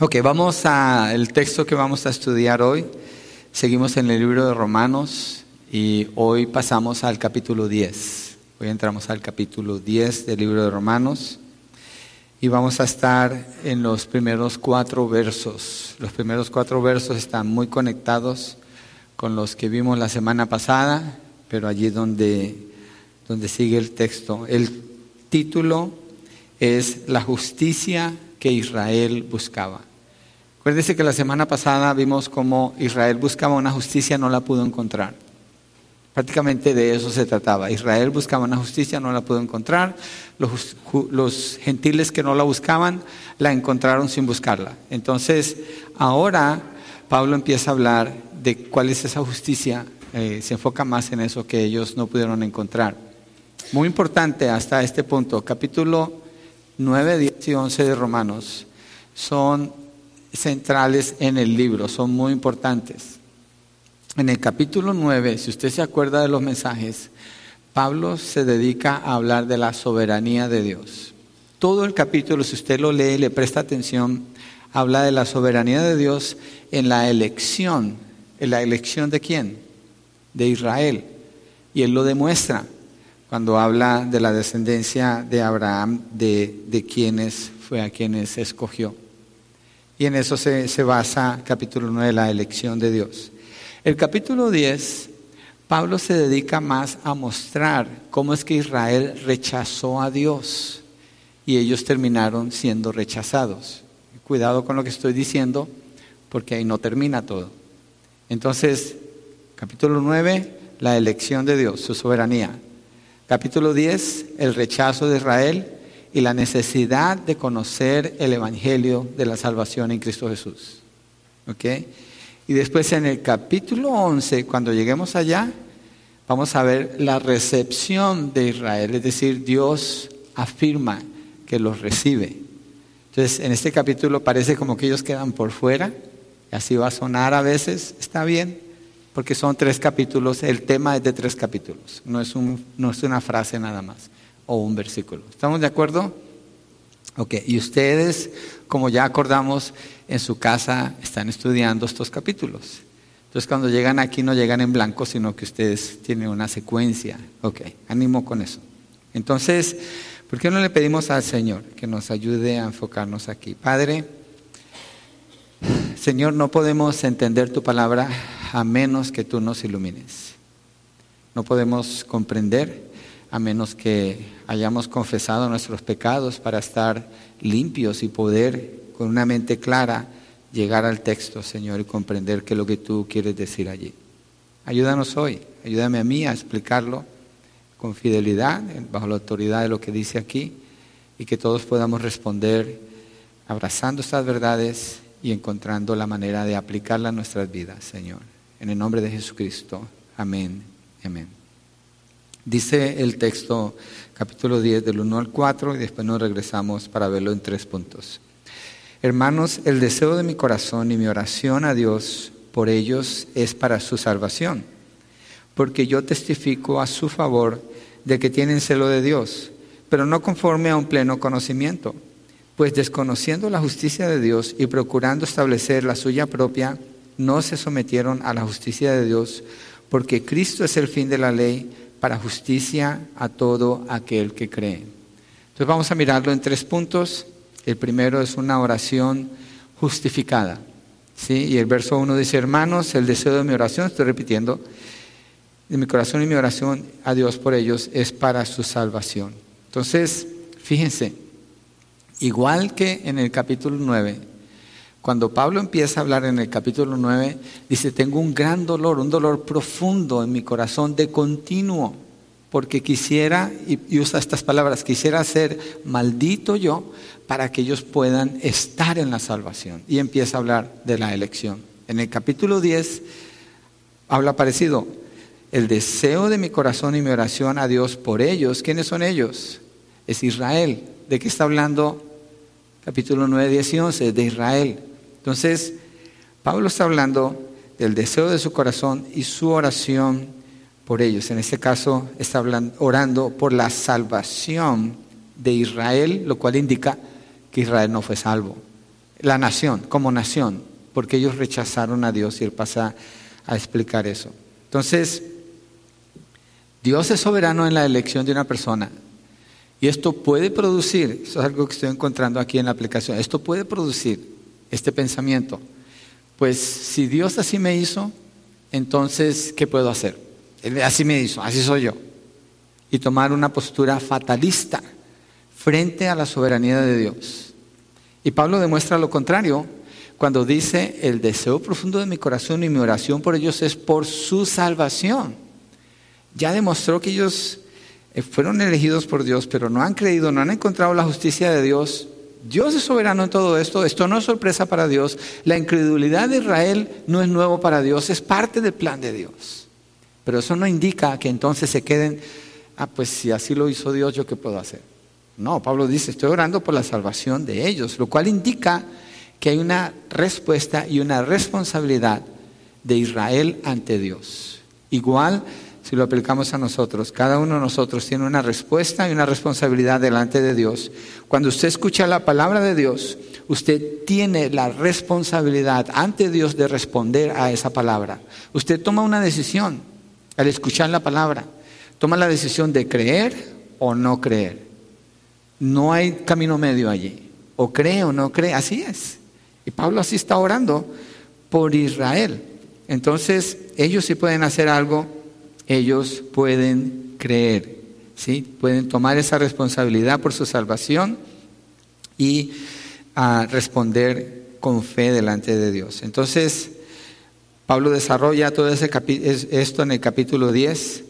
Ok, vamos al texto que vamos a estudiar hoy. Seguimos en el libro de Romanos y hoy pasamos al capítulo 10. Hoy entramos al capítulo 10 del libro de Romanos y vamos a estar en los primeros cuatro versos. Los primeros cuatro versos están muy conectados con los que vimos la semana pasada, pero allí donde, donde sigue el texto. El título es La justicia que Israel buscaba. Acuérdense que la semana pasada vimos cómo Israel buscaba una justicia, no la pudo encontrar. Prácticamente de eso se trataba. Israel buscaba una justicia, no la pudo encontrar. Los, los, gentiles que no la buscaban, la encontraron sin buscarla. Entonces, ahora Pablo empieza a hablar de cuál es esa justicia. Eh, se enfoca más en eso que ellos no pudieron encontrar. Muy importante hasta este punto, capítulo 9, 10 y 11 de Romanos son centrales en el libro, son muy importantes. En el capítulo 9, si usted se acuerda de los mensajes, Pablo se dedica a hablar de la soberanía de Dios. Todo el capítulo, si usted lo lee y le presta atención, habla de la soberanía de Dios en la elección. ¿En la elección de quién? De Israel. Y él lo demuestra cuando habla de la descendencia de Abraham, de, de quienes fue a quienes escogió. Y en eso se, basa capítulo 9, la elección de Dios. El capítulo 10, Pablo se dedica más a mostrar cómo es que Israel rechazó a Dios y ellos terminaron siendo rechazados. Cuidado con lo que estoy diciendo, porque ahí no termina todo. Entonces, capítulo 9, la elección de Dios, su soberanía. Capítulo 10, el rechazo de Israel y la necesidad de conocer el Evangelio de la salvación en Cristo Jesús. ¿Ok? Y después en el capítulo 11, cuando lleguemos allá, vamos a ver la recepción de Israel, es decir, Dios afirma que los recibe. Entonces, en este capítulo parece como que ellos quedan por fuera, así va a sonar a veces, está bien, porque son tres capítulos, el tema es de tres capítulos, no es, un, no es una frase nada más o un versículo. ¿Estamos de acuerdo? Ok, y ustedes, como ya acordamos, en su casa están estudiando estos capítulos. Entonces cuando llegan aquí no llegan en blanco, sino que ustedes tienen una secuencia. Ok, ánimo con eso. Entonces, ¿por qué no le pedimos al Señor que nos ayude a enfocarnos aquí? Padre, Señor, no podemos entender tu palabra a menos que tú nos ilumines. No podemos comprender a menos que hayamos confesado nuestros pecados para estar limpios y poder con una mente clara llegar al texto, Señor, y comprender qué es lo que tú quieres decir allí. Ayúdanos hoy, ayúdame a mí a explicarlo con fidelidad, bajo la autoridad de lo que dice aquí, y que todos podamos responder abrazando estas verdades y encontrando la manera de aplicarla a nuestras vidas, Señor. En el nombre de Jesucristo. Amén. Amén. Dice el texto capítulo 10 del 1 al 4 y después nos regresamos para verlo en tres puntos. Hermanos, el deseo de mi corazón y mi oración a Dios por ellos es para su salvación, porque yo testifico a su favor de que tienen celo de Dios, pero no conforme a un pleno conocimiento, pues desconociendo la justicia de Dios y procurando establecer la suya propia, no se sometieron a la justicia de Dios, porque Cristo es el fin de la ley para justicia a todo aquel que cree. Entonces vamos a mirarlo en tres puntos. El primero es una oración justificada. ¿sí? Y el verso 1 dice, hermanos, el deseo de mi oración, estoy repitiendo, de mi corazón y mi oración a Dios por ellos es para su salvación. Entonces, fíjense, igual que en el capítulo 9, cuando Pablo empieza a hablar en el capítulo 9, dice, tengo un gran dolor, un dolor profundo en mi corazón de continuo, porque quisiera, y usa estas palabras, quisiera ser maldito yo para que ellos puedan estar en la salvación. Y empieza a hablar de la elección. En el capítulo 10 habla parecido, el deseo de mi corazón y mi oración a Dios por ellos. ¿Quiénes son ellos? Es Israel. ¿De qué está hablando? Capítulo 9, 10 y 11, de Israel. Entonces, Pablo está hablando del deseo de su corazón y su oración por ellos. En este caso, está orando por la salvación de Israel, lo cual indica que Israel no fue salvo. la nación, como nación, porque ellos rechazaron a Dios y él pasa a explicar eso. Entonces, Dios es soberano en la elección de una persona. Y esto puede producir, eso es algo que estoy encontrando aquí en la aplicación, esto puede producir este pensamiento. Pues si Dios así me hizo, entonces, ¿qué puedo hacer? así me hizo, así soy yo. Y tomar una postura fatalista frente a la soberanía de Dios. Y Pablo demuestra lo contrario cuando dice, el deseo profundo de mi corazón y mi oración por ellos es por su salvación. Ya demostró que ellos eh, fueron elegidos por Dios, pero no han creído, no han encontrado la justicia de Dios. Dios es soberano en todo esto, esto no es sorpresa para Dios. La incredulidad de Israel no es nuevo para Dios, es parte del plan de Dios. Pero eso no indica que entonces se queden, ah, pues si así lo hizo Dios, ¿yo qué puedo hacer? No, Pablo dice, estoy orando por la salvación de ellos, lo cual indica que hay una respuesta y una responsabilidad de Israel ante Dios. Igual si lo aplicamos a nosotros, cada uno de nosotros tiene una respuesta y una responsabilidad delante de Dios. Cuando usted escucha la palabra de Dios, usted tiene la responsabilidad ante Dios de responder a esa palabra. Usted toma una decisión al escuchar la palabra. Toma la decisión de creer o no creer. No hay camino medio allí. O cree o no cree. Así es. Y Pablo así está orando por Israel. Entonces, ellos sí pueden hacer algo. Ellos pueden creer. ¿sí? Pueden tomar esa responsabilidad por su salvación y ah, responder con fe delante de Dios. Entonces, Pablo desarrolla todo ese esto en el capítulo 10.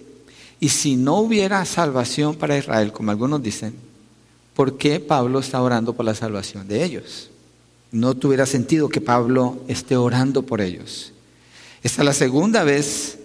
Y si no hubiera salvación para Israel, como algunos dicen, ¿por qué Pablo está orando por la salvación de ellos? No tuviera sentido que Pablo esté orando por ellos. Esta es la segunda vez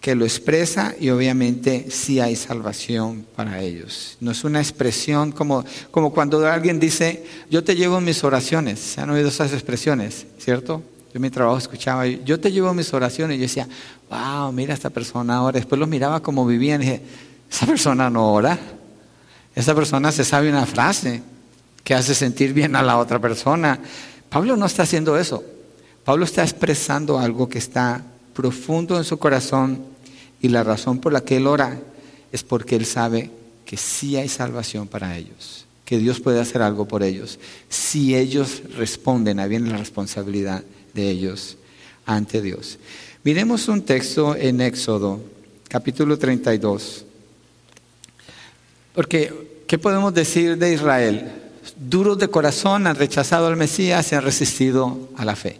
que lo expresa y obviamente sí hay salvación para ellos. No es una expresión como, como cuando alguien dice, yo te llevo mis oraciones. ¿Se han oído esas expresiones? ¿Cierto? Yo en mi trabajo escuchaba, yo te llevo mis oraciones. Y yo decía, wow, mira esta persona ahora. Después los miraba como vivían y dije, esa persona no ora. Esa persona se sabe una frase que hace sentir bien a la otra persona. Pablo no está haciendo eso. Pablo está expresando algo que está profundo en su corazón y la razón por la que él ora es porque él sabe que sí hay salvación para ellos, que Dios puede hacer algo por ellos, si ellos responden a bien la responsabilidad de ellos ante Dios. Miremos un texto en Éxodo, capítulo 32. Porque, ¿qué podemos decir de Israel? Duros de corazón, han rechazado al Mesías, y han resistido a la fe.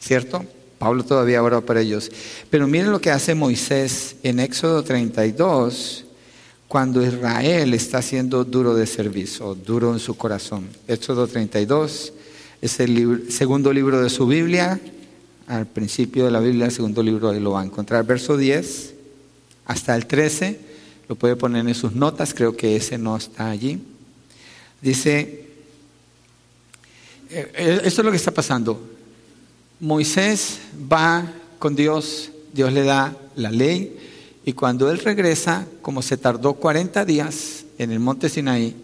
¿Cierto? Pablo todavía ora por ellos. Pero miren lo que hace Moisés en Éxodo 32, cuando Israel está siendo duro de servicio, duro en su corazón. Éxodo 32, es el segundo libro de su Biblia. Al principio de la Biblia, el segundo libro, lo va a encontrar. Verso 10 hasta el 13, lo puede poner en sus notas, creo que ese no está allí. Dice, eh, eh, esto es lo que está pasando. Moisés va con Dios, Dios le da la ley, y cuando él regresa, como se tardó 40 días en el monte Sinaí,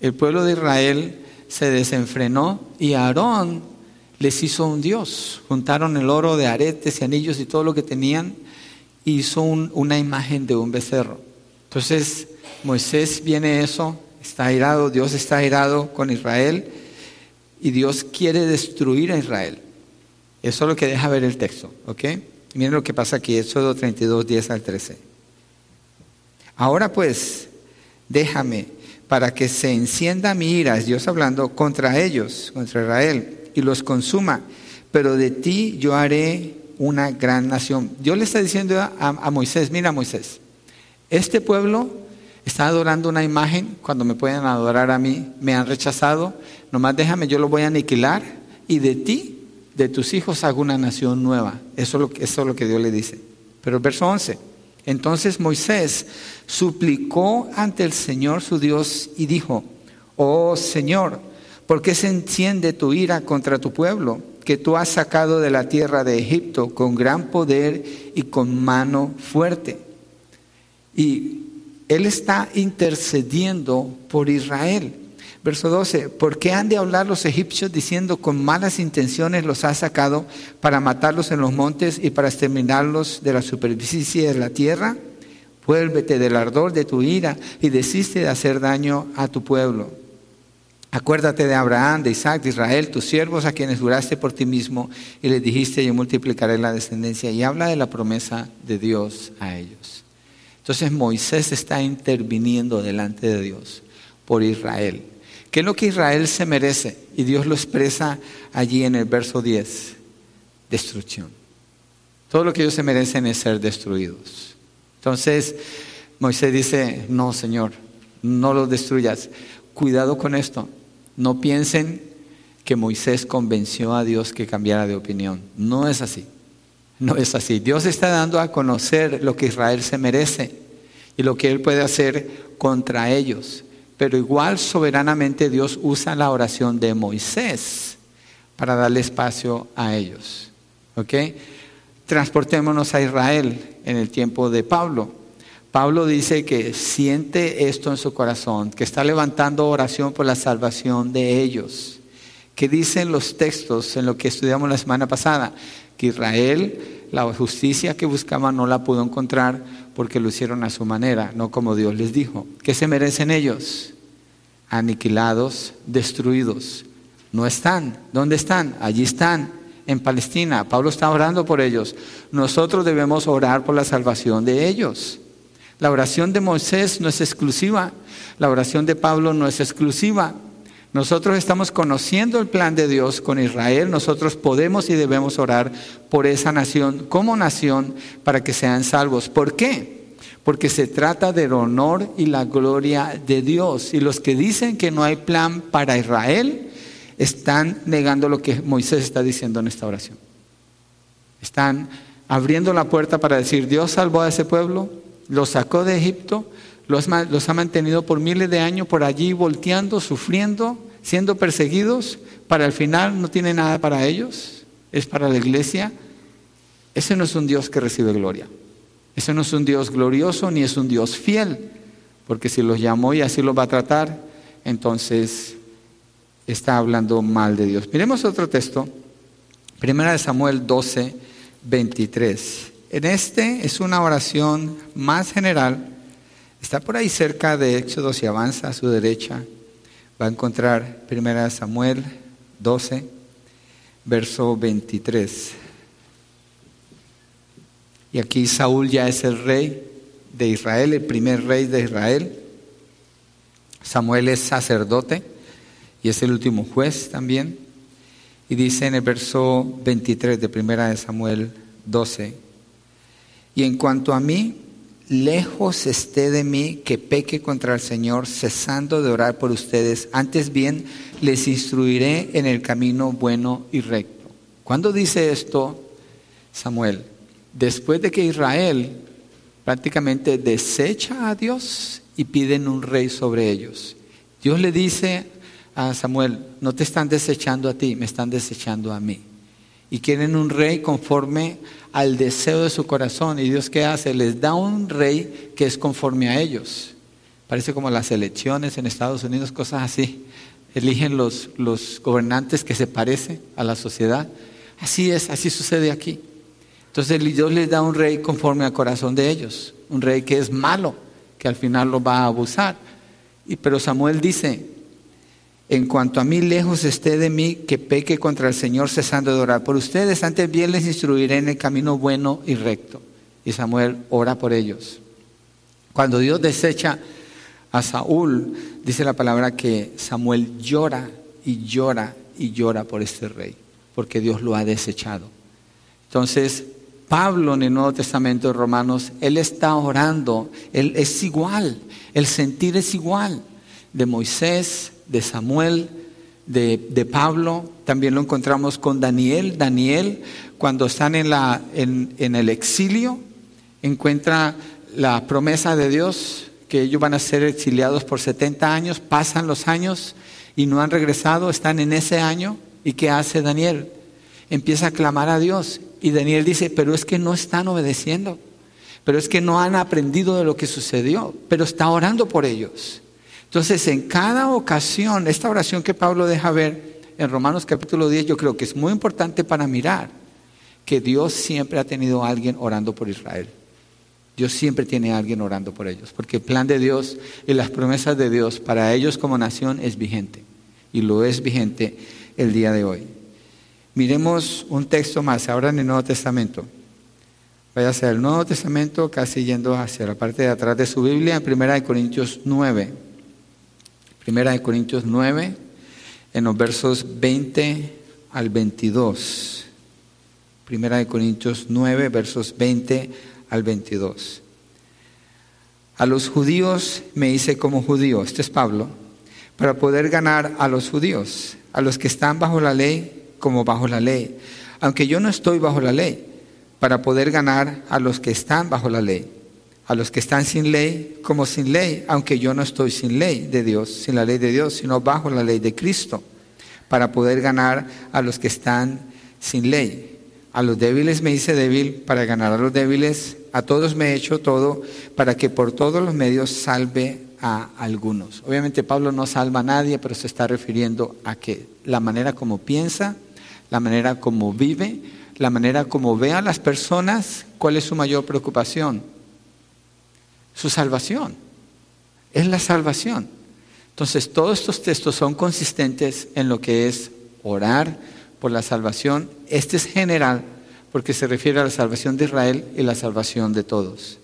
el pueblo de Israel se desenfrenó y Aarón les hizo un dios. Juntaron el oro de aretes y anillos y todo lo que tenían y hizo una imagen de un becerro. Entonces Moisés viene eso, está airado, Dios está airado con Israel y Dios quiere destruir a Israel. Eso es lo que deja ver el texto, ¿ok? Miren lo que pasa aquí, Éxodo 32, 10 al 13. Ahora pues, déjame para que se encienda mi ira, Dios hablando, contra ellos, contra Israel, y los consuma. Pero de ti yo haré una gran nación. Dios le está diciendo a, Moisés, mira Moisés, este pueblo está adorando una imagen cuando me pueden adorar a mí, me han rechazado, nomás déjame, yo lo voy a aniquilar y de ti, de tus hijos hago una nación nueva. Eso es lo, eso es lo que Dios le dice. Pero el verso 11, entonces Moisés suplicó ante el Señor su Dios y dijo, oh Señor, ¿por qué se enciende tu ira contra tu pueblo, que tú has sacado de la tierra de Egipto con gran poder y con mano fuerte? Y él está intercediendo por Israel. Verso 12, ¿por qué han de hablar los egipcios diciendo con malas intenciones los has sacado para matarlos en los montes y para exterminarlos de la superficie de la tierra? Vuélvete del ardor de tu ira y desiste de hacer daño a tu pueblo. Acuérdate de Abraham, de Isaac, de Israel, tus siervos a quienes juraste por ti mismo y les dijiste yo multiplicaré la descendencia y habla de la promesa de Dios a ellos. Entonces Moisés está interviniendo delante de Dios por Israel. ¿Qué es lo que Israel se merece? Y Dios lo expresa allí en el verso 10. Destrucción. Todo lo que ellos se merecen es ser destruidos. Entonces Moisés dice, no Señor, no los destruyas. Cuidado con esto. No piensen que Moisés convenció a Dios que cambiara de opinión. No es así. No es así. Dios está dando a conocer lo que Israel se merece y lo que Él puede hacer contra ellos. Pero igual soberanamente Dios usa la oración de Moisés para darle espacio a ellos. ¿Ok? Transportémonos a Israel en el tiempo de Pablo. Pablo dice que siente esto en su corazón, que está levantando oración por la salvación de ellos. Que dicen los textos en lo que estudiamos la semana pasada, que Israel, la justicia que buscaba no la pudo encontrar porque lo hicieron a su manera, no como Dios les dijo. ¿Qué se merecen ellos? Aniquilados, destruidos. No están. ¿Dónde están? Allí están, en Palestina. Pablo está orando por ellos. Nosotros debemos orar por la salvación de ellos. La oración de Moisés no es exclusiva, la oración de Pablo no es exclusiva. Nosotros estamos conociendo el plan de Dios con Israel, nosotros podemos y debemos orar por esa nación como nación para que sean salvos. ¿Por qué? Porque se trata del honor y la gloria de Dios. Y los que dicen que no hay plan para Israel están negando lo que Moisés está diciendo en esta oración. Están abriendo la puerta para decir, Dios salvó a ese pueblo, los sacó de Egipto, los, ha mantenido por miles de años por allí volteando, sufriendo, siendo perseguidos, para el final no tiene nada para ellos, es para la iglesia. Ese no es un Dios que recibe gloria. Ese no es un Dios glorioso ni es un Dios fiel, porque si los llamó y así los va a tratar, entonces está hablando mal de Dios. Miremos otro texto, Primera de Samuel 12, 23. En este es una oración más general. Está por ahí cerca de Éxodo, si avanza a su derecha, va a encontrar 1 Samuel 12, verso 23. Y aquí Saúl ya es el rey de Israel, el primer rey de Israel. Samuel es sacerdote y es el último juez también. Y dice en el verso 23 de 1 Samuel 12, y en cuanto a mí, lejos esté de mí que peque contra el Señor, cesando de orar por ustedes. Antes bien, les instruiré en el camino bueno y recto. ¿Cuándo dice esto Samuel? Después de que Israel prácticamente desecha a Dios y piden un rey sobre ellos. Dios le dice a Samuel, no te están desechando a ti, me están desechando a mí. Y quieren un rey conforme al deseo de su corazón. ¿Y Dios qué hace? Les da un rey que es conforme a ellos. Parece como las elecciones en Estados Unidos, cosas así. Eligen los, los gobernantes que se parecen a la sociedad. Así es, así sucede aquí. Entonces Dios les da un rey conforme al corazón de ellos. Un rey que es malo, que al final lo va a abusar. Y, pero Samuel dice, en cuanto a mí lejos esté de mí que peque contra el Señor cesando de orar por ustedes, antes bien les instruiré en el camino bueno y recto. Y Samuel ora por ellos. Cuando Dios desecha a Saúl, dice la palabra que Samuel llora y llora y llora por este rey, porque Dios lo ha desechado. Entonces, Pablo en el Nuevo Testamento de Romanos, él está orando, él es igual, el sentir es igual de Moisés, de Samuel, de, Pablo, también lo encontramos con Daniel. Daniel, cuando están en, la, en, en el exilio, encuentra la promesa de Dios que ellos van a ser exiliados por 70 años, pasan los años y no han regresado, están en ese año. ¿Y qué hace Daniel? Empieza a clamar a Dios. Y Daniel dice, pero es que no están obedeciendo, pero es que no han aprendido de lo que sucedió, pero está orando por ellos. Entonces, en cada ocasión, esta oración que Pablo deja ver en Romanos capítulo 10, yo creo que es muy importante para mirar que Dios siempre ha tenido a alguien orando por Israel. Dios siempre tiene a alguien orando por ellos, porque el plan de Dios y las promesas de Dios para ellos como nación es vigente, y lo es vigente el día de hoy. Miremos un texto más, ahora en el Nuevo Testamento. Vaya a ser el Nuevo Testamento, casi yendo hacia la parte de atrás de su Biblia, en Primera de Corintios 9. Primera de Corintios 9, en los versos 20 al 22. Primera de Corintios 9, versos 20 al 22. A los judíos me hice como judío, este es Pablo, para poder ganar a los judíos, a los que están bajo la ley como bajo la ley, aunque yo no estoy bajo la ley, para poder ganar a los que están bajo la ley, a los que están sin ley como sin ley, aunque yo no estoy sin ley de Dios, sin la ley de Dios, sino bajo la ley de Cristo, para poder ganar a los que están sin ley. A los débiles me hice débil para ganar a los débiles, a todos me he hecho todo para que por todos los medios salve a algunos. Obviamente Pablo no salva a nadie, pero se está refiriendo a que la manera como piensa, la manera como vive, la manera como ve a las personas, ¿cuál es su mayor preocupación? Su salvación. Es la salvación. Entonces, todos estos textos son consistentes en lo que es orar por la salvación. Este es general porque se refiere a la salvación de Israel y la salvación de todos.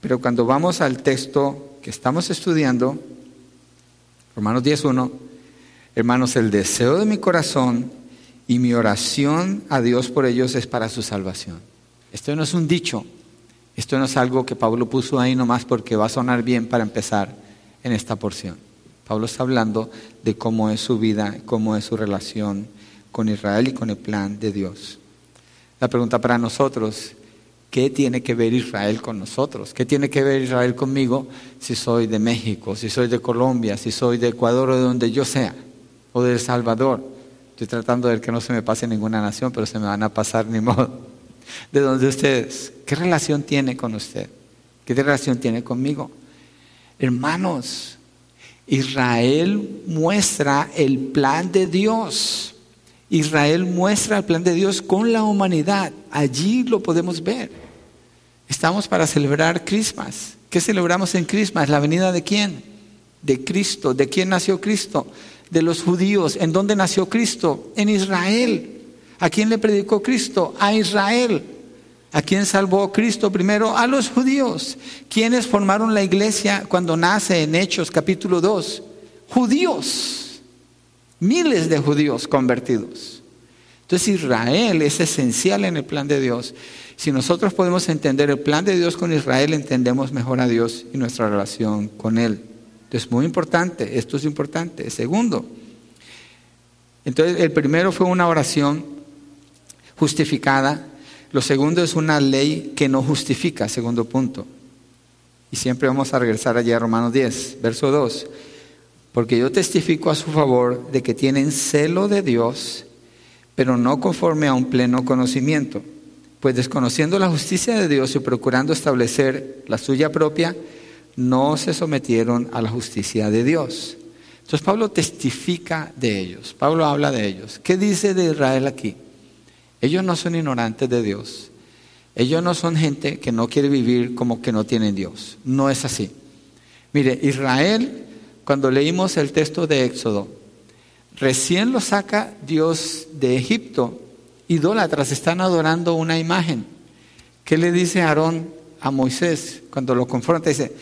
Pero cuando vamos al texto que estamos estudiando, Romanos 10.1, hermanos, el deseo de mi corazón y mi oración a Dios por ellos es para su salvación. Esto no es un dicho, esto no es algo que Pablo puso ahí nomás porque va a sonar bien para empezar en esta porción. Pablo está hablando de cómo es su vida, cómo es su relación con Israel y con el plan de Dios. La pregunta para nosotros, ¿qué tiene que ver Israel con nosotros? ¿Qué tiene que ver Israel conmigo si soy de México, si soy de Colombia, si soy de Ecuador o de donde yo sea, o de El Salvador? Estoy tratando de que no se me pase ninguna nación, pero se me van a pasar ni modo. ¿De dónde ustedes? ¿Qué relación tiene con usted? ¿Qué relación tiene conmigo? Hermanos, Israel muestra el plan de Dios. Israel muestra el plan de Dios con la humanidad. Allí lo podemos ver. Estamos para celebrar Christmas. ¿Qué celebramos en Christmas? ¿La venida de quién? De Cristo. ¿De quién nació Cristo? de los judíos. ¿En dónde nació Cristo? En Israel. ¿A quién le predicó Cristo? A Israel. ¿A quién salvó Cristo primero? A los judíos. ¿Quiénes formaron la iglesia cuando nace en Hechos capítulo 2? Judíos. Miles de judíos convertidos. Entonces Israel es esencial en el plan de Dios. Si nosotros podemos entender el plan de Dios con Israel, entendemos mejor a Dios y nuestra relación con Él. Entonces, muy importante, esto es importante. Segundo, entonces el primero fue una oración justificada, lo segundo es una ley que no justifica, segundo punto. Y siempre vamos a regresar allí a Romanos 10, verso 2. Porque yo testifico a su favor de que tienen celo de Dios, pero no conforme a un pleno conocimiento. Pues desconociendo la justicia de Dios y procurando establecer la suya propia, no se sometieron a la justicia de Dios. Entonces Pablo testifica de ellos, Pablo habla de ellos. ¿Qué dice de Israel aquí? Ellos no son ignorantes de Dios. Ellos no son gente que no quiere vivir como que no tienen Dios. No es así. Mire, Israel, cuando leímos el texto de Éxodo, recién lo saca Dios de Egipto. Idólatras están adorando una imagen. ¿Qué le dice Aarón a Moisés cuando lo confronta? Dice,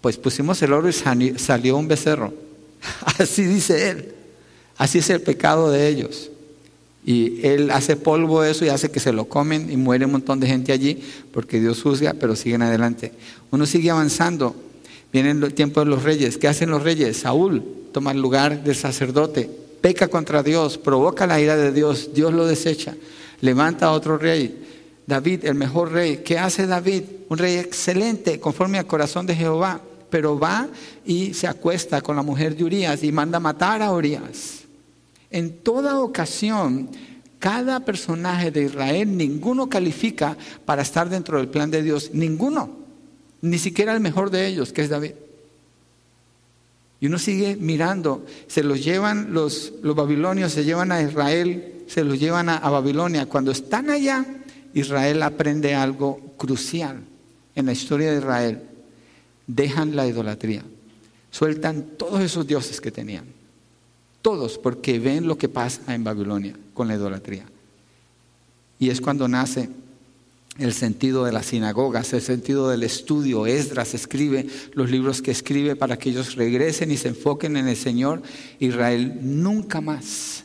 pues pusimos el oro y salió un becerro. Así dice él. Así es el pecado de ellos. Y él hace polvo eso y hace que se lo comen y muere un montón de gente allí porque Dios juzga, pero siguen adelante. Uno sigue avanzando. Viene el tiempo de los reyes. ¿Qué hacen los reyes? Saúl toma el lugar del sacerdote, peca contra Dios, provoca la ira de Dios, Dios lo desecha, levanta a otro rey. David, el mejor rey. ¿Qué hace David? Un rey excelente, conforme al corazón de Jehová pero va y se acuesta con la mujer de Urias y manda matar a Urias. En toda ocasión, cada personaje de Israel, ninguno califica para estar dentro del plan de Dios, ninguno, ni siquiera el mejor de ellos, que es David. Y uno sigue mirando, se los llevan los, los babilonios, se llevan a Israel, se los llevan a, a Babilonia. Cuando están allá, Israel aprende algo crucial en la historia de Israel. Dejan la idolatría, sueltan todos esos dioses que tenían, todos, porque ven lo que pasa en Babilonia con la idolatría. Y es cuando nace el sentido de las sinagogas, el sentido del estudio. Esdras escribe los libros que escribe para que ellos regresen y se enfoquen en el Señor. Israel nunca más,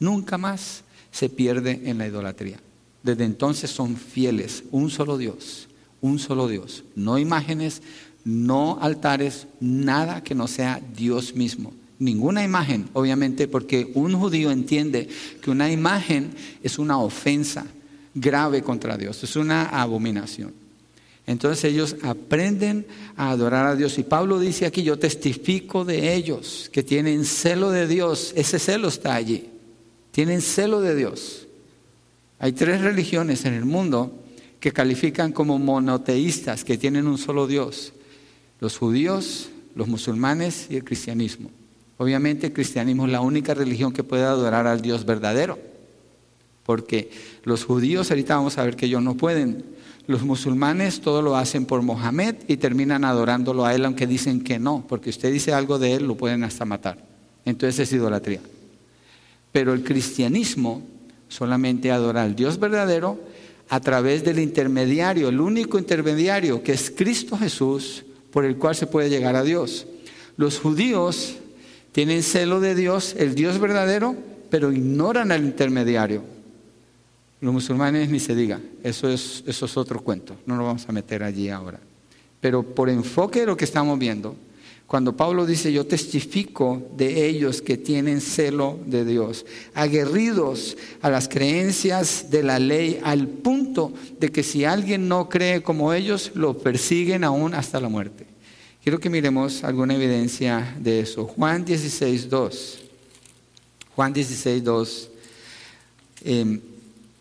nunca más se pierde en la idolatría. Desde entonces son fieles, un solo Dios, un solo Dios. No imágenes, no altares, nada que no sea Dios mismo. Ninguna imagen, obviamente, porque un judío entiende que una imagen es una ofensa grave contra Dios, es una abominación. Entonces ellos aprenden a adorar a Dios. Y Pablo dice aquí, yo testifico de ellos que tienen celo de Dios. Ese celo está allí. Tienen celo de Dios. Hay tres religiones en el mundo que califican como monoteístas, que tienen un solo Dios. Los judíos, los musulmanes y el cristianismo. Obviamente el cristianismo es la única religión que puede adorar al Dios verdadero. Porque los judíos, ahorita vamos a ver que ellos no pueden. Los musulmanes todo lo hacen por Mohamed y terminan adorándolo a él, aunque dicen que no, porque usted dice algo de él, lo pueden hasta matar. Entonces es idolatría. Pero el cristianismo solamente adora al Dios verdadero a través del intermediario, el único intermediario que es Cristo Jesús, por el cual se puede llegar a Dios. Los judíos tienen celo de Dios, el Dios verdadero, pero ignoran al intermediario. Los musulmanes ni se diga, eso es, eso es otro cuento, no lo vamos a meter allí ahora. Pero por enfoque de lo que estamos viendo, cuando Pablo dice, yo testifico de ellos que tienen celo de Dios, aguerridos a las creencias de la ley, al punto de que si alguien no cree como ellos, lo persiguen aún hasta la muerte. Quiero que miremos alguna evidencia de eso. Juan 16, 2. Juan 16, 2 en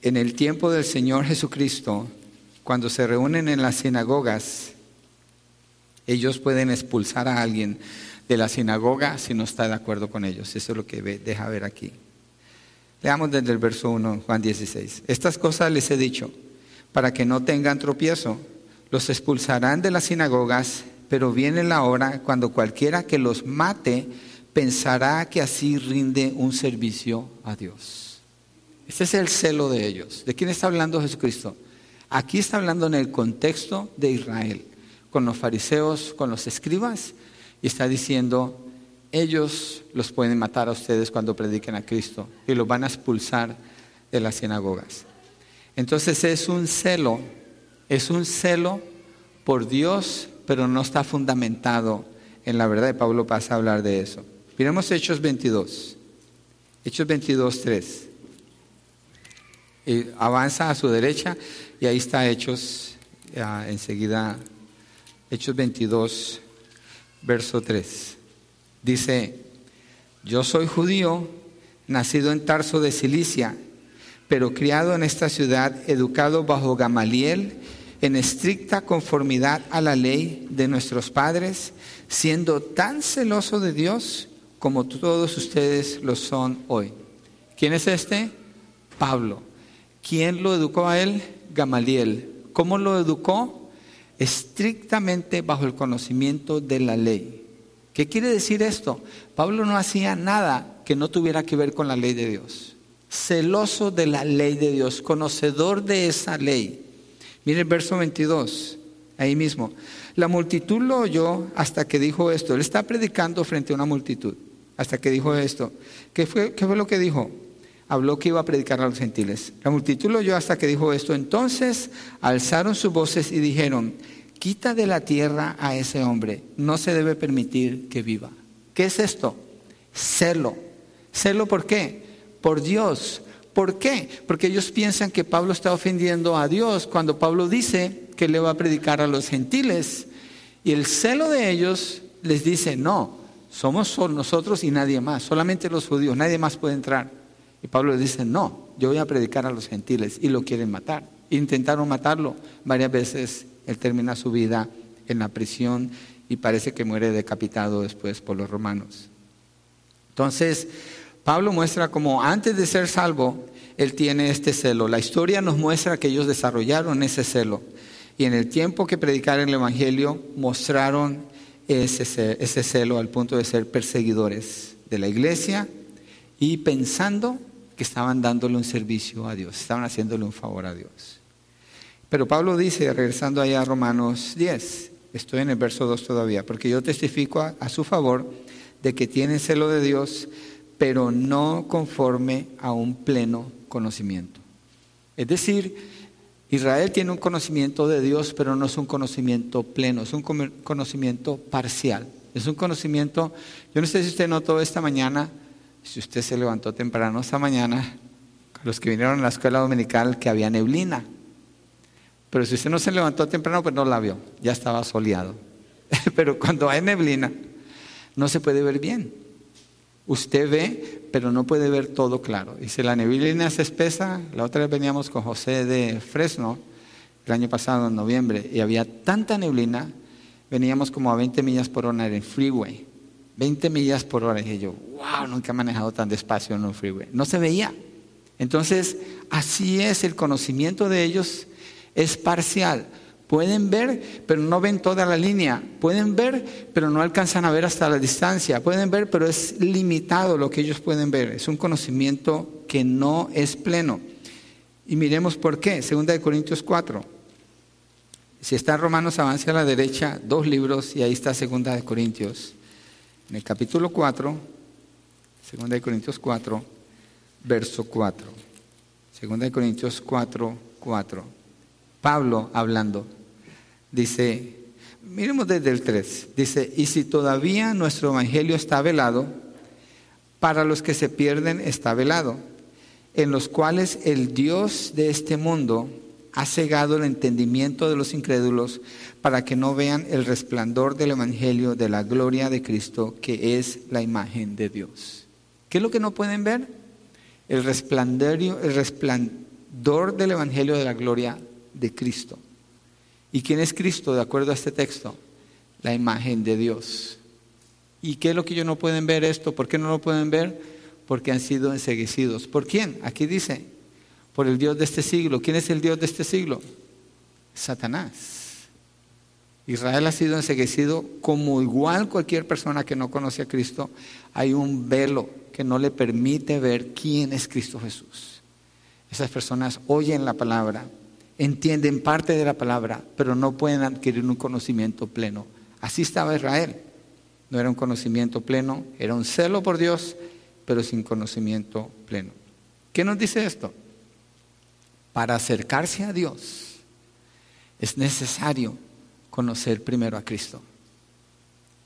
el tiempo del Señor Jesucristo, cuando se reúnen en las sinagogas, ellos pueden expulsar a alguien de la sinagoga si no está de acuerdo con ellos. Eso es lo que deja ver aquí. Leamos desde el verso 1, Juan 16. Estas cosas les he dicho para que no tengan tropiezo. Los expulsarán de las sinagogas, pero viene la hora cuando cualquiera que los mate pensará que así rinde un servicio a Dios. Este es el celo de ellos. ¿De quién está hablando Jesucristo? Aquí está hablando en el contexto de Israel, con los fariseos, con los escribas, y está diciendo, ellos los pueden matar a ustedes cuando prediquen a Cristo y los van a expulsar de las sinagogas. Entonces es un celo, es un celo por Dios, pero no está fundamentado en la verdad. Y Pablo pasa a hablar de eso. Miremos Hechos 22. Hechos 22, 3 avanza a su derecha y ahí está Hechos, enseguida, Hechos 22, verso 3. Dice, yo soy judío, nacido en Tarso de Cilicia, pero criado en esta ciudad, educado bajo Gamaliel, en estricta conformidad a la ley de nuestros padres, siendo tan celoso de Dios como todos ustedes lo son hoy. ¿Quién es este? Pablo ¿Quién lo educó a él? Gamaliel. ¿Cómo lo educó? Estrictamente bajo el conocimiento de la ley. ¿Qué quiere decir esto? Pablo no hacía nada que no tuviera que ver con la ley de Dios. Celoso de la ley de Dios, conocedor de esa ley. Mire el verso 22, ahí mismo. La multitud lo oyó hasta que dijo esto. Él está predicando frente a una multitud, hasta que dijo esto. ¿Qué fue, qué fue lo que dijo? habló que iba a predicar a los gentiles. La multitud lo oyó hasta que dijo esto. Entonces alzaron sus voces y dijeron, quita de la tierra a ese hombre, no se debe permitir que viva. ¿Qué es esto? Celo. ¿Celo por qué? Por Dios. ¿Por qué? Porque ellos piensan que Pablo está ofendiendo a Dios cuando Pablo dice que le va a predicar a los gentiles. Y el celo de ellos les dice, no, somos nosotros y nadie más, solamente los judíos, nadie más puede entrar. Y Pablo le dice, no, yo voy a predicar a los gentiles y lo quieren matar. Intentaron matarlo varias veces, él termina su vida en la prisión y parece que muere decapitado después por los romanos. Entonces, Pablo muestra como antes de ser salvo, él tiene este celo. La historia nos muestra que ellos desarrollaron ese celo. Y en el tiempo que predicaron el Evangelio, mostraron ese, ese celo al punto de ser perseguidores de la iglesia y pensando que estaban dándole un servicio a Dios, estaban haciéndole un favor a Dios. Pero Pablo dice, regresando allá a Romanos 10, estoy en el verso 2 todavía, porque yo testifico a, a su favor de que tienen celo de Dios, pero no conforme a un pleno conocimiento. Es decir, Israel tiene un conocimiento de Dios, pero no es un conocimiento pleno, es un conocimiento parcial. Es un conocimiento, yo no sé si usted notó esta mañana, si usted se levantó temprano esta mañana, los que vinieron a la escuela dominical, que había neblina. Pero si usted no se levantó temprano, pues no la vio, ya estaba soleado. Pero cuando hay neblina, no se puede ver bien. Usted ve, pero no puede ver todo claro. Y si la neblina es espesa, la otra vez veníamos con José de Fresno, el año pasado, en noviembre, y había tanta neblina, veníamos como a 20 millas por hora en el freeway. 20 millas por hora. Y yo, wow, nunca he manejado tan despacio en un freeway. No se veía. Entonces, así es, el conocimiento de ellos es parcial. Pueden ver, pero no ven toda la línea. Pueden ver, pero no alcanzan a ver hasta la distancia. Pueden ver, pero es limitado lo que ellos pueden ver. Es un conocimiento que no es pleno. Y miremos por qué. Segunda de Corintios 4. Si está Romanos, avance a la derecha, dos libros, y ahí está Segunda de Corintios. En el capítulo 4, Segunda de Corintios 4, verso 4. Segunda de Corintios 4, 4. Pablo hablando. Dice, miremos desde el 3, dice, y si todavía nuestro evangelio está velado, para los que se pierden está velado, en los cuales el Dios de este mundo ha cegado el entendimiento de los incrédulos para que no vean el resplandor del evangelio de la gloria de Cristo, que es la imagen de Dios. ¿Qué es lo que no pueden ver? El el resplandor del evangelio de la gloria de Cristo. ¿Y quién es Cristo de acuerdo a este texto? La imagen de Dios. ¿Y qué es lo que ellos no pueden ver esto? ¿Por qué no lo pueden ver? Porque han sido enseguecidos. ¿Por quién? Aquí dice, por el Dios de este siglo. ¿Quién es el Dios de este siglo? Satanás. Israel ha sido enseguecido como igual cualquier persona que no conoce a Cristo. Hay un velo que no le permite ver quién es Cristo Jesús. Esas personas oyen la palabra, entienden parte de la palabra, pero no pueden adquirir un conocimiento pleno. Así estaba Israel. No era un conocimiento pleno, era un celo por Dios, pero sin conocimiento pleno. ¿Qué nos dice esto? Para acercarse a Dios es necesario conocer primero a Cristo.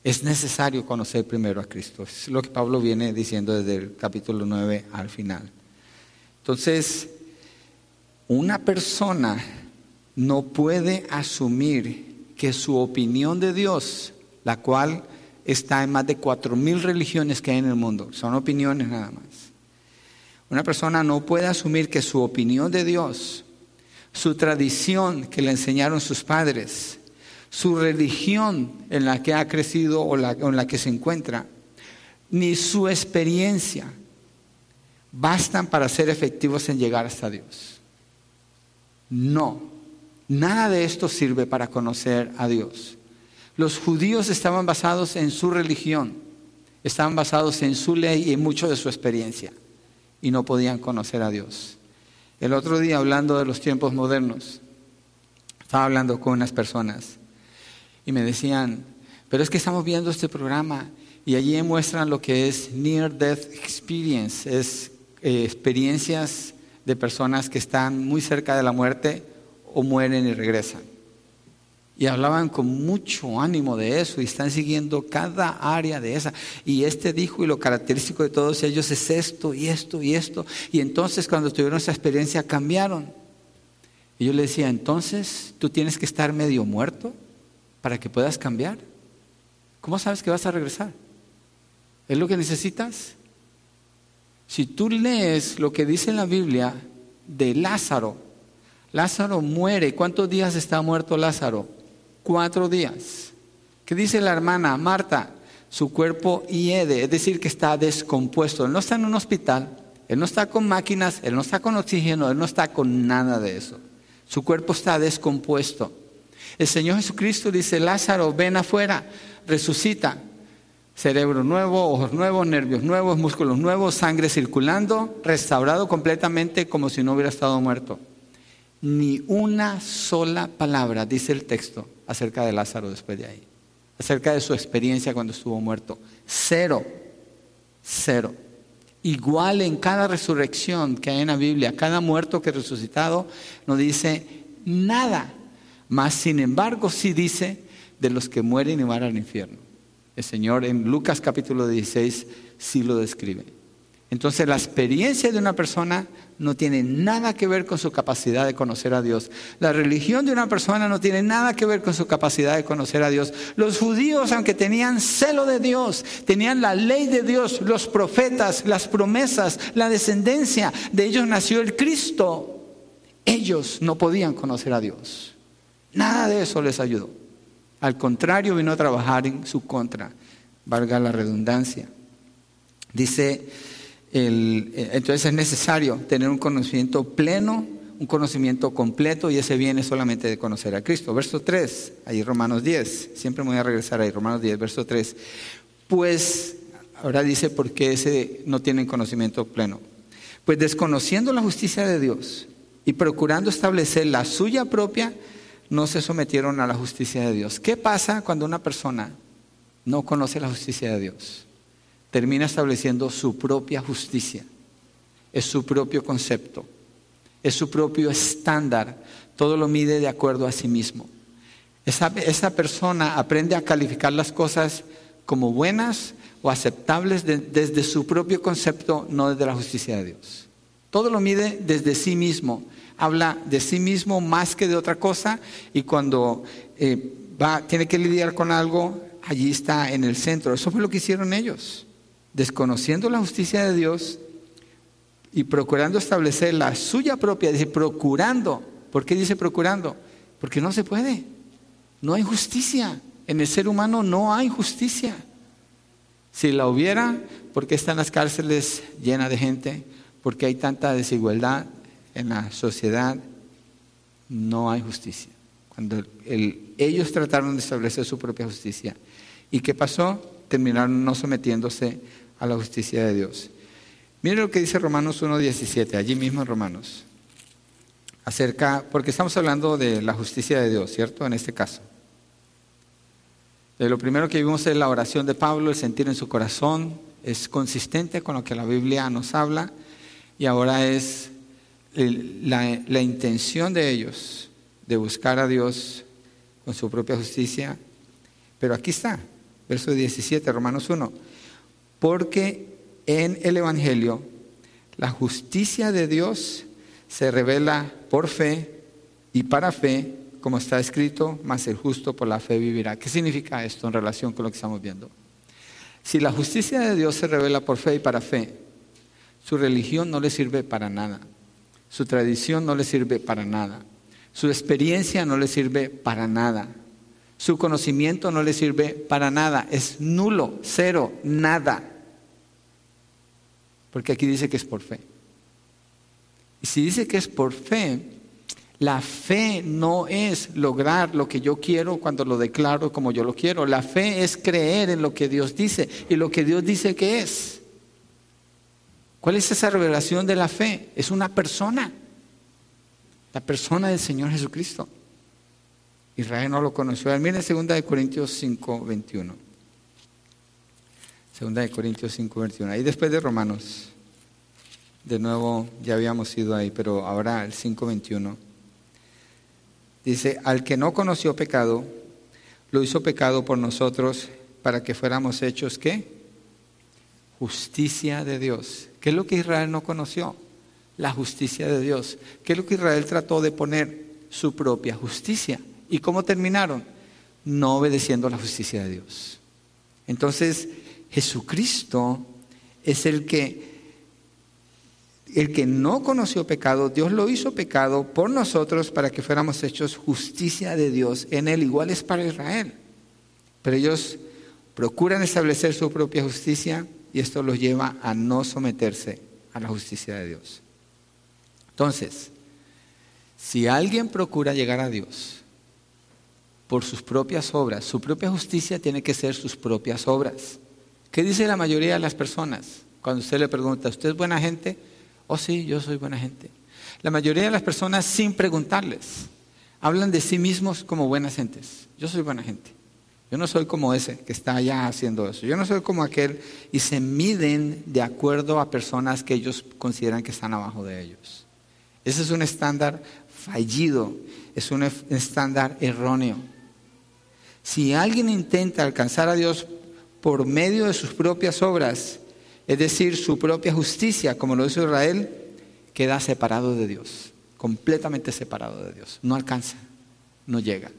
Es necesario conocer primero a Cristo. Es lo que Pablo viene diciendo desde el capítulo 9 al final. Entonces, una persona no puede asumir que su opinión de Dios, la cual está en más de cuatro mil religiones que hay en el mundo, son opiniones nada más. Una persona no puede asumir que su opinión de Dios, su tradición que le enseñaron sus padres, su religión en la que ha crecido o, en la que se encuentra, ni su experiencia bastan para ser efectivos en llegar hasta Dios. No, nada de esto sirve para conocer a Dios. Los judíos estaban basados en su religión, estaban basados en su ley y en mucho de su experiencia, y no podían conocer a Dios. El otro día, hablando de los tiempos modernos, estaba hablando con unas personas y me decían, pero es que estamos viendo este programa y allí muestran lo que es Near Death Experience, es eh, experiencias de personas que están muy cerca de la muerte o mueren y regresan. Y hablaban con mucho ánimo de eso y están siguiendo cada área de esa. Y este dijo, y lo característico de todos ellos es esto y esto y esto. Y entonces cuando tuvieron esa experiencia cambiaron. Y yo le decía, entonces tú tienes que estar medio muerto para que puedas cambiar. ¿Cómo sabes que vas a regresar? ¿Es lo que necesitas? Si tú lees lo que dice la Biblia de Lázaro, Lázaro muere. ¿Cuántos días está muerto Lázaro? Cuatro días. ¿Qué dice la hermana Marta? Su cuerpo hiede, es decir, que está descompuesto. Él no está en un hospital, él no está con máquinas, él no está con oxígeno, él no está con nada de eso. Su cuerpo está descompuesto. El Señor Jesucristo dice, Lázaro, ven afuera, resucita. Cerebro nuevo, ojos nuevos, nervios nuevos, músculos nuevos, sangre circulando, restaurado completamente como si no hubiera estado muerto. Ni una sola palabra dice el texto acerca de Lázaro después de ahí, acerca de su experiencia cuando estuvo muerto. Cero, cero. Igual en cada resurrección que hay en la Biblia, cada muerto que resucitado no dice nada, más sin embargo sí dice de los que mueren y van al infierno. El Señor en Lucas capítulo 16 sí lo describe. Entonces la experiencia de una persona no tiene nada que ver con su capacidad de conocer a Dios. La religión de una persona no tiene nada que ver con su capacidad de conocer a Dios. Los judíos, aunque tenían celo de Dios, tenían la ley de Dios, los profetas, las promesas, la descendencia, de ellos nació el Cristo. Ellos no podían conocer a Dios. Nada de eso les ayudó. Al contrario, vino a trabajar en su contra, valga la redundancia. Dice eh, entonces es necesario tener un conocimiento pleno, un conocimiento completo y ese viene solamente de conocer a Cristo. Verso 3, ahí Romanos 10, siempre me voy a regresar ahí, Romanos 10, verso 3. Pues, ahora dice, ¿por qué ese no tienen conocimiento pleno? Pues desconociendo la justicia de Dios y procurando establecer la suya propia, no se sometieron a la justicia de Dios. ¿Qué pasa cuando una persona no conoce la justicia de Dios? termina estableciendo su propia justicia, es su propio concepto, es su propio estándar, todo lo mide de acuerdo a sí mismo. Esa, persona aprende a calificar las cosas como buenas o aceptables desde su propio concepto, no desde la justicia de Dios. Todo lo mide desde sí mismo, habla de sí mismo más que de otra cosa y cuando eh, va, tiene que lidiar con algo, allí está en el centro. Eso fue lo que hicieron ellos desconociendo la justicia de Dios y procurando establecer la suya propia, dice procurando. ¿Por qué dice procurando? Porque no se puede. No hay justicia. En el ser humano no hay justicia. Si la hubiera, ¿por qué están las cárceles llenas de gente? ¿Por qué hay tanta desigualdad en la sociedad? No hay justicia. Cuando ellos trataron de establecer su propia justicia. ¿Y qué pasó? Terminaron no sometiéndose a la justicia de Dios. Miren lo que dice Romanos 1.17, allí mismo en Romanos. Acerca, porque estamos hablando de la justicia de Dios, ¿cierto? En este caso. Lo primero que vimos es la oración de Pablo, el sentir en su corazón, es consistente con lo que la Biblia nos habla, y ahora es la, intención de ellos de buscar a Dios con su propia justicia. Pero aquí está, verso 17, Romanos 1 porque en el Evangelio la justicia de Dios se revela por fe y para fe, como está escrito, más el justo por la fe vivirá. ¿Qué significa esto en relación con lo que estamos viendo? Si la justicia de Dios se revela por fe y para fe, su religión no le sirve para nada, su tradición no le sirve para nada, su experiencia no le sirve para nada, su conocimiento no le sirve para nada, es nulo, cero, nada. Porque aquí dice que es por fe. Y si dice que es por fe, la fe no es lograr lo que yo quiero cuando lo declaro como yo lo quiero. La fe es creer en lo que Dios dice y lo que Dios dice que es. ¿Cuál es esa revelación de la fe? Es una persona. La persona del Señor Jesucristo. Israel no lo conoció. Miren 2 Corintios 5, 21. 2 Corintios 5, 21. Ahí después de Romanos. De nuevo, ya habíamos ido ahí, pero ahora el 5, 21. Dice, al que no conoció pecado, lo hizo pecado por nosotros para que fuéramos hechos, ¿qué? Justicia de Dios. ¿Qué es lo que Israel no conoció? La justicia de Dios. ¿Qué es lo que Israel trató de poner? Su propia justicia. ¿Y cómo terminaron? No obedeciendo la justicia de Dios. Entonces, Jesucristo es el que el que no conoció pecado, Dios lo hizo pecado por nosotros para que fuéramos hechos justicia de Dios en él. Igual es para Israel. Pero ellos procuran establecer su propia justicia y esto los lleva a no someterse a la justicia de Dios. Entonces, si alguien procura llegar a Dios por sus propias obras, su propia justicia tiene que ser sus propias obras. ¿Qué dice la mayoría de las personas? Cuando usted le pregunta, ¿usted es buena gente? Oh, sí, yo soy buena gente. La mayoría de las personas, sin preguntarles, hablan de sí mismos como buenas gentes. Yo soy buena gente. Yo no soy como ese que está allá haciendo eso. Yo no soy como aquel y se miden de acuerdo a personas que ellos consideran que están abajo de ellos. Ese es un estándar fallido, es un estándar erróneo. Si alguien intenta alcanzar a Dios por medio de sus propias obras, es decir, su propia justicia, como lo hizo Israel, queda separado de Dios, completamente separado de Dios. No alcanza, no llega.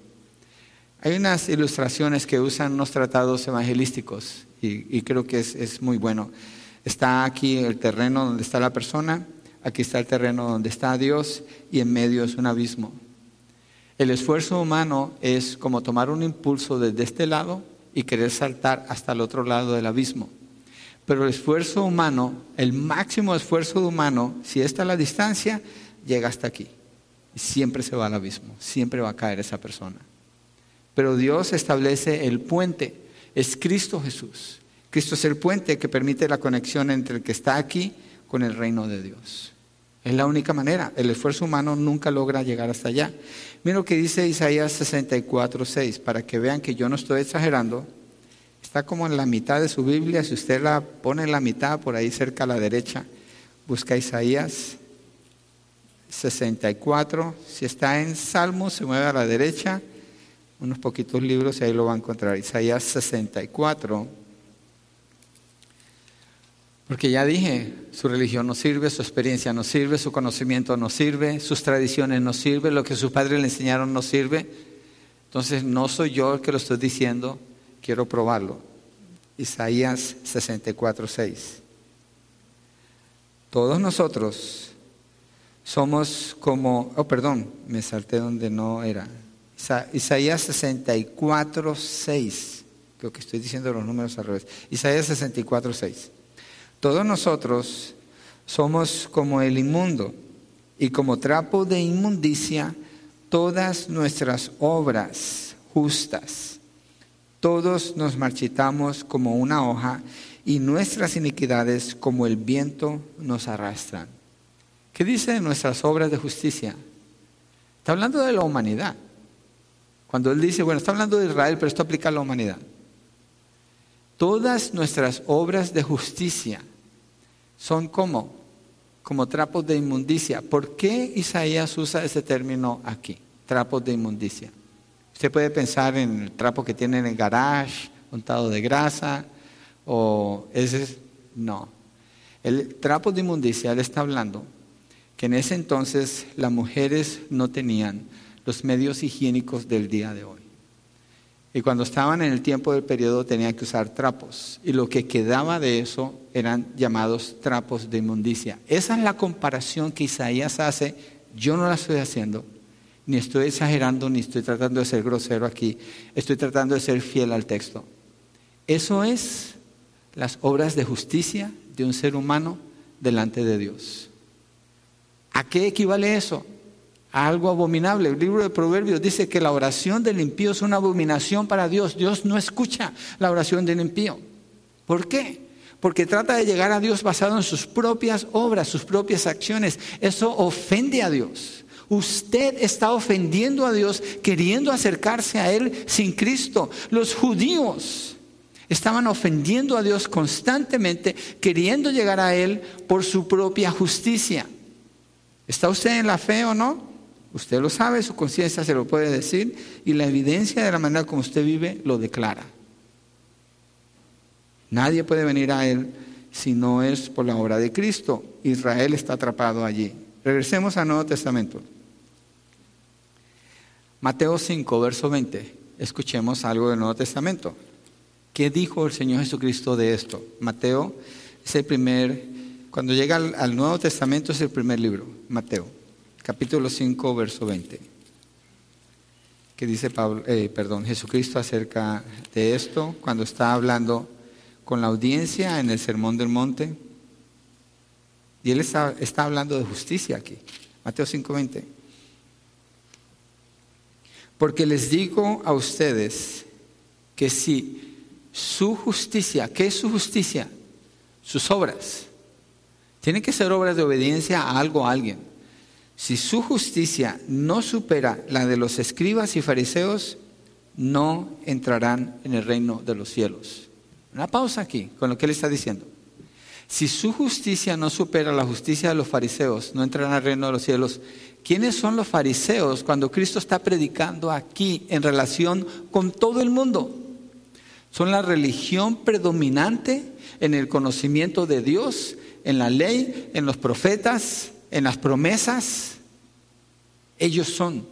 Hay unas ilustraciones que usan unos tratados evangelísticos y, creo que es, muy bueno. Está aquí el terreno donde está la persona, aquí está el terreno donde está Dios y en medio es un abismo. El esfuerzo humano es como tomar un impulso desde este lado y querer saltar hasta el otro lado del abismo. Pero el esfuerzo humano, el máximo esfuerzo humano, si está la distancia, llega hasta aquí. Siempre se va al abismo, siempre va a caer esa persona. Pero Dios establece el puente, es Cristo Jesús. Cristo es el puente que permite la conexión entre el que está aquí con el reino de Dios. Es la única manera. El esfuerzo humano nunca logra llegar hasta allá. Mira lo que dice Isaías 64, 6, para que vean que yo no estoy exagerando. Está como en la mitad de su Biblia. Si usted la pone en la mitad, por ahí cerca a la derecha, busca Isaías 64. Si está en Salmos, se mueve a la derecha unos poquitos libros y ahí lo va a encontrar. Isaías 64. Porque ya dije, su religión no sirve, su experiencia no sirve, su conocimiento no sirve, sus tradiciones no sirven, lo que sus padres le enseñaron no sirve. Entonces no soy yo el que lo estoy diciendo, quiero probarlo. Isaías 64, 6. Todos nosotros somos como, oh perdón, me salté donde no era. Isaías 64, 6. Creo que estoy diciendo los números al revés. Isaías 64, 6. Todos nosotros somos como el inmundo y como trapo de inmundicia todas nuestras obras justas. Todos nos marchitamos como una hoja y nuestras iniquidades como el viento nos arrastran. ¿Qué dice de nuestras obras de justicia? Está hablando de la humanidad. Cuando él dice, bueno, está hablando de Israel, pero esto aplica a la humanidad. Todas nuestras obras de justicia son como, como trapos de inmundicia. ¿Por qué Isaías usa ese término aquí? Trapos de inmundicia. Usted puede pensar en el trapo que tiene en el garage, untado de grasa, o ese no. El trapo de inmundicia, él está hablando que en ese entonces las mujeres no tenían los medios higiénicos del día de hoy. Y cuando estaban en el tiempo del periodo tenían que usar trapos. Y lo que quedaba de eso eran llamados trapos de inmundicia. Esa es la comparación que Isaías hace. Yo no la estoy haciendo. Ni estoy exagerando, ni estoy tratando de ser grosero aquí. Estoy tratando de ser fiel al texto. Eso es las obras de justicia de un ser humano delante de Dios. ¿A qué equivale eso? Algo abominable. El libro de Proverbios dice que la oración del impío es una abominación para Dios. Dios no escucha la oración del impío. ¿Por qué? Porque trata de llegar a Dios basado en sus propias obras, sus propias acciones. Eso ofende a Dios. Usted está ofendiendo a Dios queriendo acercarse a Él sin Cristo. Los judíos estaban ofendiendo a Dios constantemente queriendo llegar a Él por su propia justicia. ¿Está usted en la fe o no? Usted lo sabe, su conciencia se lo puede decir y la evidencia de la manera como usted vive lo declara. Nadie puede venir a Él si no es por la obra de Cristo. Israel está atrapado allí. Regresemos al Nuevo Testamento. Mateo 5, verso 20. Escuchemos algo del Nuevo Testamento. ¿Qué dijo el Señor Jesucristo de esto? Mateo es el primer, cuando llega al, al Nuevo Testamento es el primer libro, Mateo capítulo 5, verso 20. que dice Pablo, eh, perdón, Jesucristo acerca de esto cuando está hablando con la audiencia en el Sermón del Monte. Y él está, está hablando de justicia aquí. Mateo 5:20. Porque les digo a ustedes que si su justicia, ¿qué es su justicia? Sus obras. Tienen que ser obras de obediencia a algo, a alguien. Si su justicia no supera la de los escribas y fariseos, no entrarán en el reino de los cielos. Una pausa aquí con lo que él está diciendo. Si su justicia no supera la justicia de los fariseos, no entrarán al reino de los cielos. ¿Quiénes son los fariseos cuando Cristo está predicando aquí en relación con todo el mundo? Son la religión predominante en el conocimiento de Dios, en la ley, en los profetas, en las promesas, ellos son.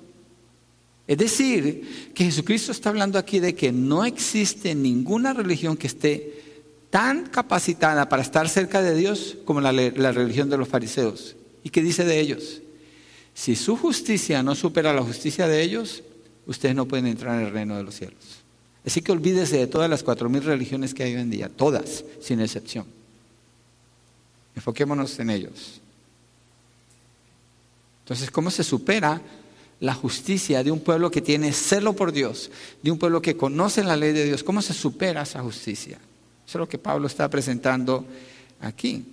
Es decir, que Jesucristo está hablando aquí de que no existe ninguna religión que esté tan capacitada para estar cerca de Dios como la, religión de los fariseos. ¿Y qué dice de ellos? Si su justicia no supera la justicia de ellos, ustedes no pueden entrar en el reino de los cielos. Así que olvídese de todas las cuatro mil religiones que hay hoy en día, todas, sin excepción. Enfoquémonos en ellos. Entonces, ¿cómo se supera la justicia de un pueblo que tiene celo por Dios, de un pueblo que conoce la ley de Dios? ¿Cómo se supera esa justicia? Eso es lo que Pablo está presentando aquí.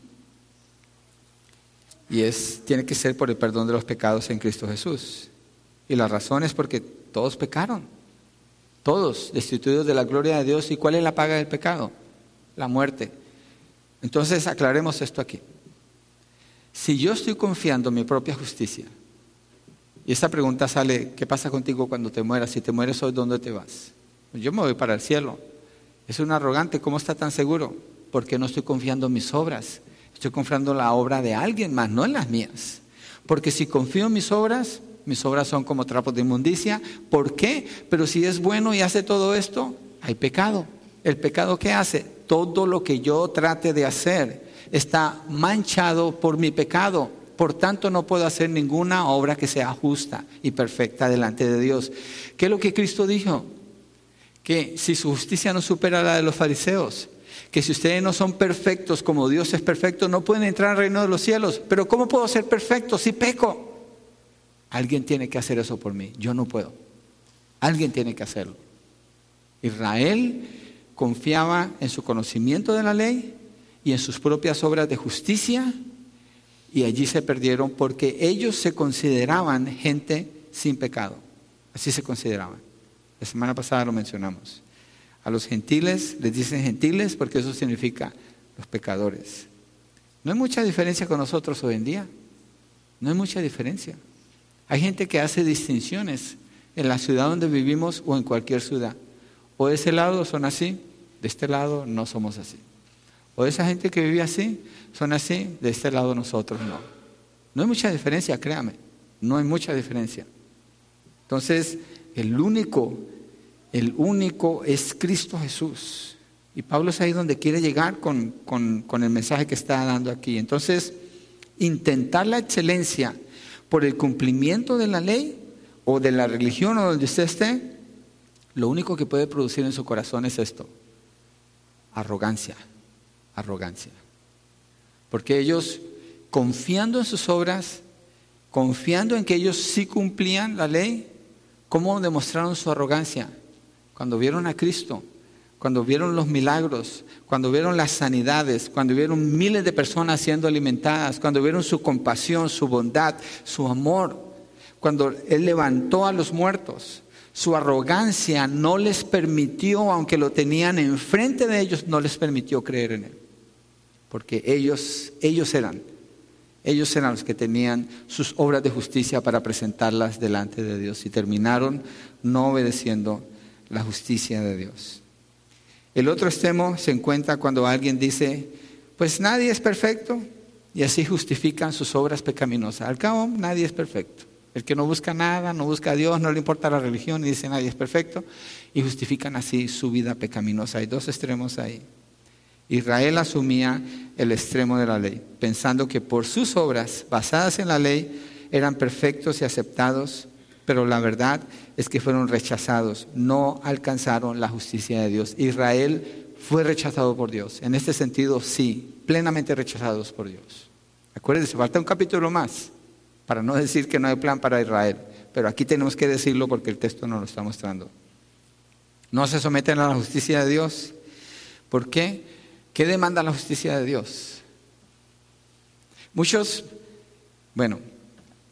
Y es, tiene que ser por el perdón de los pecados en Cristo Jesús. Y la razón es porque todos pecaron. Todos destituidos de la gloria de Dios. ¿Y cuál es la paga del pecado? La muerte. Entonces aclaremos esto aquí. Si yo estoy confiando en mi propia justicia, y esta pregunta sale, ¿qué pasa contigo cuando te mueras? Si te mueres hoy, ¿dónde te vas? Yo me voy para el cielo. Es un arrogante, ¿cómo está tan seguro? Porque no estoy confiando en mis obras. Estoy confiando en la obra de alguien más, no en las mías. Porque si confío en mis obras, mis obras son como trapos de inmundicia. ¿Por qué? Pero si es bueno y hace todo esto, hay pecado. ¿El pecado qué hace? Todo lo que yo trate de hacer está manchado por mi pecado. Por tanto, no puedo hacer ninguna obra que sea justa y perfecta delante de Dios. ¿Qué es lo que Cristo dijo? Que si su justicia no supera la de los fariseos, que si ustedes no son perfectos como Dios es perfecto, no pueden entrar al reino de los cielos. Pero ¿cómo puedo ser perfecto si peco? Alguien tiene que hacer eso por mí. Yo no puedo. Alguien tiene que hacerlo. Israel confiaba en su conocimiento de la ley y en sus propias obras de justicia y allí se perdieron porque ellos se consideraban gente sin pecado. Así se consideraban. La semana pasada lo mencionamos. A los gentiles les dicen gentiles porque eso significa los pecadores. No hay mucha diferencia con nosotros hoy en día. No hay mucha diferencia. Hay gente que hace distinciones en la ciudad donde vivimos o en cualquier ciudad. O de ese lado son así, de este lado no somos así. O esa gente que vive así, son así, de este lado nosotros no. No hay mucha diferencia, créame, no hay mucha diferencia. Entonces, el único, el único es Cristo Jesús. Y Pablo es ahí donde quiere llegar con, con el mensaje que está dando aquí. Entonces, intentar la excelencia por el cumplimiento de la ley o de la religión o donde usted esté, lo único que puede producir en su corazón es esto, arrogancia arrogancia. Porque ellos, confiando en sus obras, confiando en que ellos sí cumplían la ley, ¿cómo demostraron su arrogancia? Cuando vieron a Cristo, cuando vieron los milagros, cuando vieron las sanidades, cuando vieron miles de personas siendo alimentadas, cuando vieron su compasión, su bondad, su amor, cuando Él levantó a los muertos, su arrogancia no les permitió, aunque lo tenían enfrente de ellos, no les permitió creer en Él porque ellos, ellos eran, ellos eran los que tenían sus obras de justicia para presentarlas delante de Dios y terminaron no obedeciendo la justicia de Dios. El otro extremo se encuentra cuando alguien dice, pues nadie es perfecto y así justifican sus obras pecaminosas. Al cabo, nadie es perfecto. El que no busca nada, no busca a Dios, no le importa la religión y dice nadie es perfecto y justifican así su vida pecaminosa. Hay dos extremos ahí. Israel asumía el extremo de la ley, pensando que por sus obras basadas en la ley eran perfectos y aceptados pero la verdad es que fueron rechazados, no alcanzaron la justicia de Dios. Israel fue rechazado por Dios. En este sentido, sí, plenamente rechazados por Dios. Acuérdense, falta un capítulo más para no decir que no hay plan para Israel, pero aquí tenemos que decirlo porque el texto nos lo está mostrando. No se someten a la justicia de Dios. ¿Por qué? ¿Qué demanda la justicia de Dios? Muchos, bueno,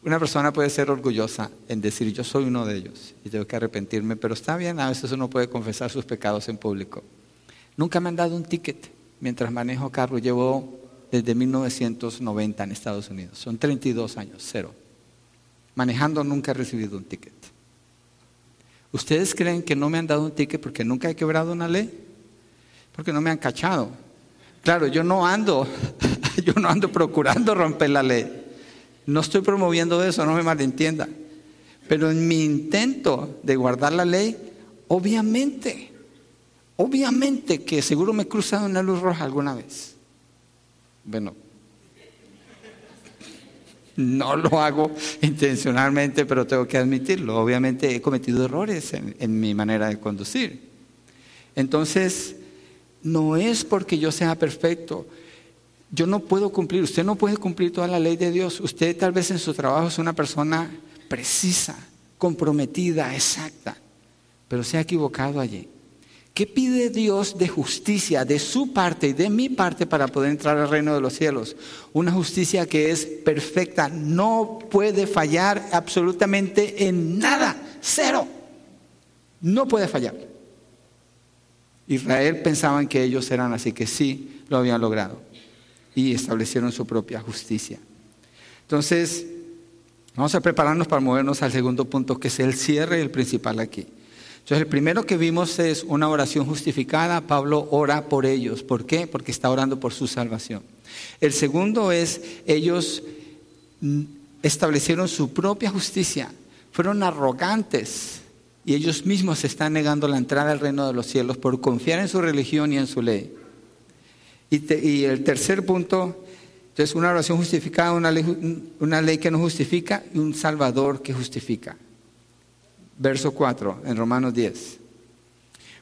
una persona puede ser orgullosa en decir yo soy uno de ellos y tengo que arrepentirme, pero está bien, a veces uno puede confesar sus pecados en público. Nunca me han dado un ticket mientras manejo carro, llevo desde 1990 en Estados Unidos, son 32 años, cero. Manejando nunca he recibido un ticket. ¿Ustedes creen que no me han dado un ticket porque nunca he quebrado una ley? Porque no me han cachado. Claro, yo no ando, yo no ando procurando romper la ley. No estoy promoviendo eso, no me malentienda. Pero en mi intento de guardar la ley, obviamente, obviamente que seguro me he cruzado una luz roja alguna vez. Bueno, no lo hago intencionalmente, pero tengo que admitirlo. Obviamente he cometido errores en, en, mi manera de conducir. Entonces, no es porque yo sea perfecto, yo no puedo cumplir, usted no puede cumplir toda la ley de Dios. Usted tal vez en su trabajo es una persona precisa, comprometida, exacta, pero se ha equivocado allí. ¿Qué pide Dios de justicia de su parte y de mi parte para poder entrar al reino de los cielos? Una justicia que es perfecta, no puede fallar absolutamente en nada, cero. No puede fallar. Israel pensaban que ellos eran así, que sí lo habían logrado y establecieron su propia justicia. Entonces, vamos a prepararnos para movernos al segundo punto, que es el cierre, el principal aquí. Entonces, el primero que vimos es una oración justificada. Pablo ora por ellos. ¿Por qué? Porque está orando por su salvación. El segundo es, ellos establecieron su propia justicia. Fueron arrogantes y ellos mismos se están negando la entrada al reino de los cielos por confiar en su religión y en su ley. Y, el tercer punto, entonces una oración justificada, una ley, una ley que no justifica y un Salvador que justifica. Verso 4 en Romanos 10.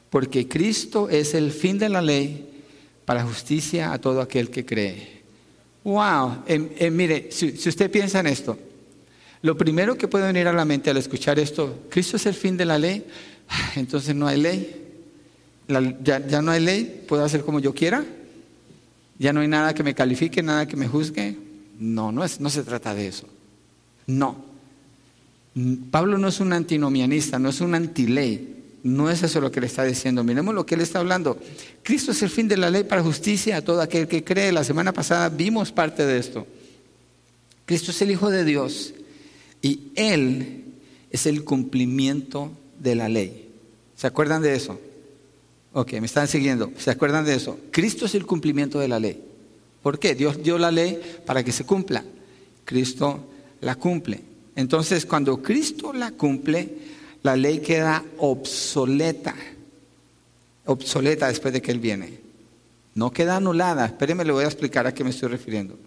Porque Cristo es el fin de la ley para justicia a todo aquel que cree. Wow, mire, si, usted piensa en esto, lo primero que puede venir a la mente al escuchar esto, Cristo es el fin de la ley, entonces no hay ley. ya, ya no hay ley, puedo hacer como yo quiera. Ya no hay nada que me califique, nada que me juzgue. No, no, es, no se trata de eso. No. Pablo no es un antinomianista, no es un antiley. No es eso lo que le está diciendo. Miremos lo que él está hablando. Cristo es el fin de la ley para justicia a todo aquel que cree. La semana pasada vimos parte de esto. Cristo es el Hijo de Dios y Él es el cumplimiento de la ley. ¿Se acuerdan de eso? Ok, me están siguiendo. ¿Se acuerdan de eso? Cristo es el cumplimiento de la ley. ¿Por qué? Dios dio la ley para que se cumpla. Cristo la cumple. Entonces, cuando Cristo la cumple, la ley queda obsoleta. Obsoleta después de que Él viene. No queda anulada. Espérenme, le voy a explicar a qué me estoy refiriendo.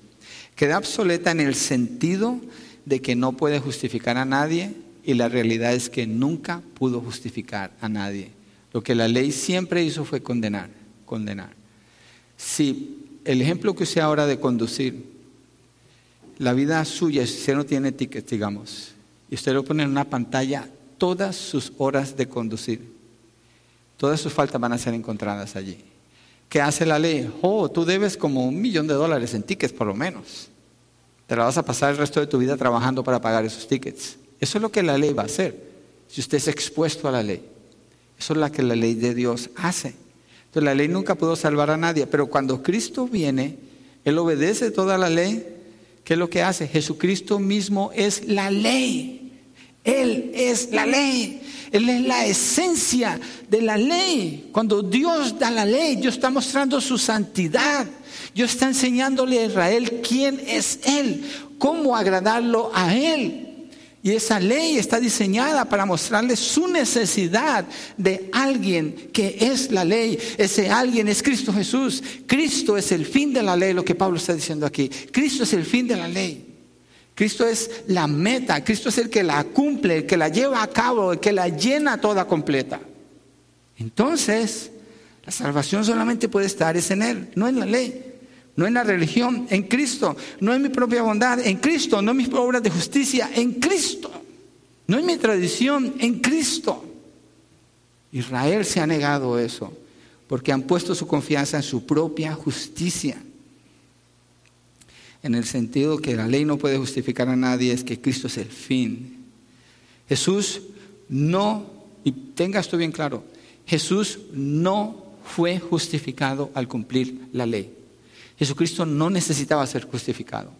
Queda obsoleta en el sentido de que no puede justificar a nadie y la realidad es que nunca pudo justificar a nadie. Lo que la ley siempre hizo fue condenar, condenar. Si el ejemplo que usted ahora de conducir, la vida suya, si usted no tiene ticket, digamos, y usted lo pone en una pantalla todas sus horas de conducir, todas sus faltas van a ser encontradas allí. ¿Qué hace la ley? Oh, tú debes como un millón de dólares en tickets por lo menos. Te la vas a pasar el resto de tu vida trabajando para pagar esos tickets. Eso es lo que la ley va a hacer, si usted es expuesto a la ley. Eso es lo que la ley de Dios hace. Entonces la ley nunca pudo salvar a nadie, pero cuando Cristo viene, Él obedece toda la ley. ¿Qué es lo que hace? Jesucristo mismo es la ley. Él es la ley. Él es la esencia de la ley. Cuando Dios da la ley, Dios está mostrando su santidad. Dios está enseñándole a Israel quién es Él, cómo agradarlo a Él. Y esa ley está diseñada para mostrarle su necesidad de alguien que es la ley. Ese alguien es Cristo Jesús. Cristo es el fin de la ley, lo que Pablo está diciendo aquí. Cristo es el fin de la ley. Cristo es la meta, Cristo es el que la cumple, el que la lleva a cabo, el que la llena toda completa. Entonces, la salvación solamente puede estar es en Él, no en la ley, no en la religión, en Cristo, no en mi propia bondad, en Cristo, no en mis obras de justicia, en Cristo, no en mi tradición, en Cristo. Israel se ha negado eso porque han puesto su confianza en su propia justicia en el sentido que la ley no puede justificar a nadie, es que Cristo es el fin. Jesús no, y tenga esto bien claro, Jesús no fue justificado al cumplir la ley. Jesucristo no necesitaba ser justificado.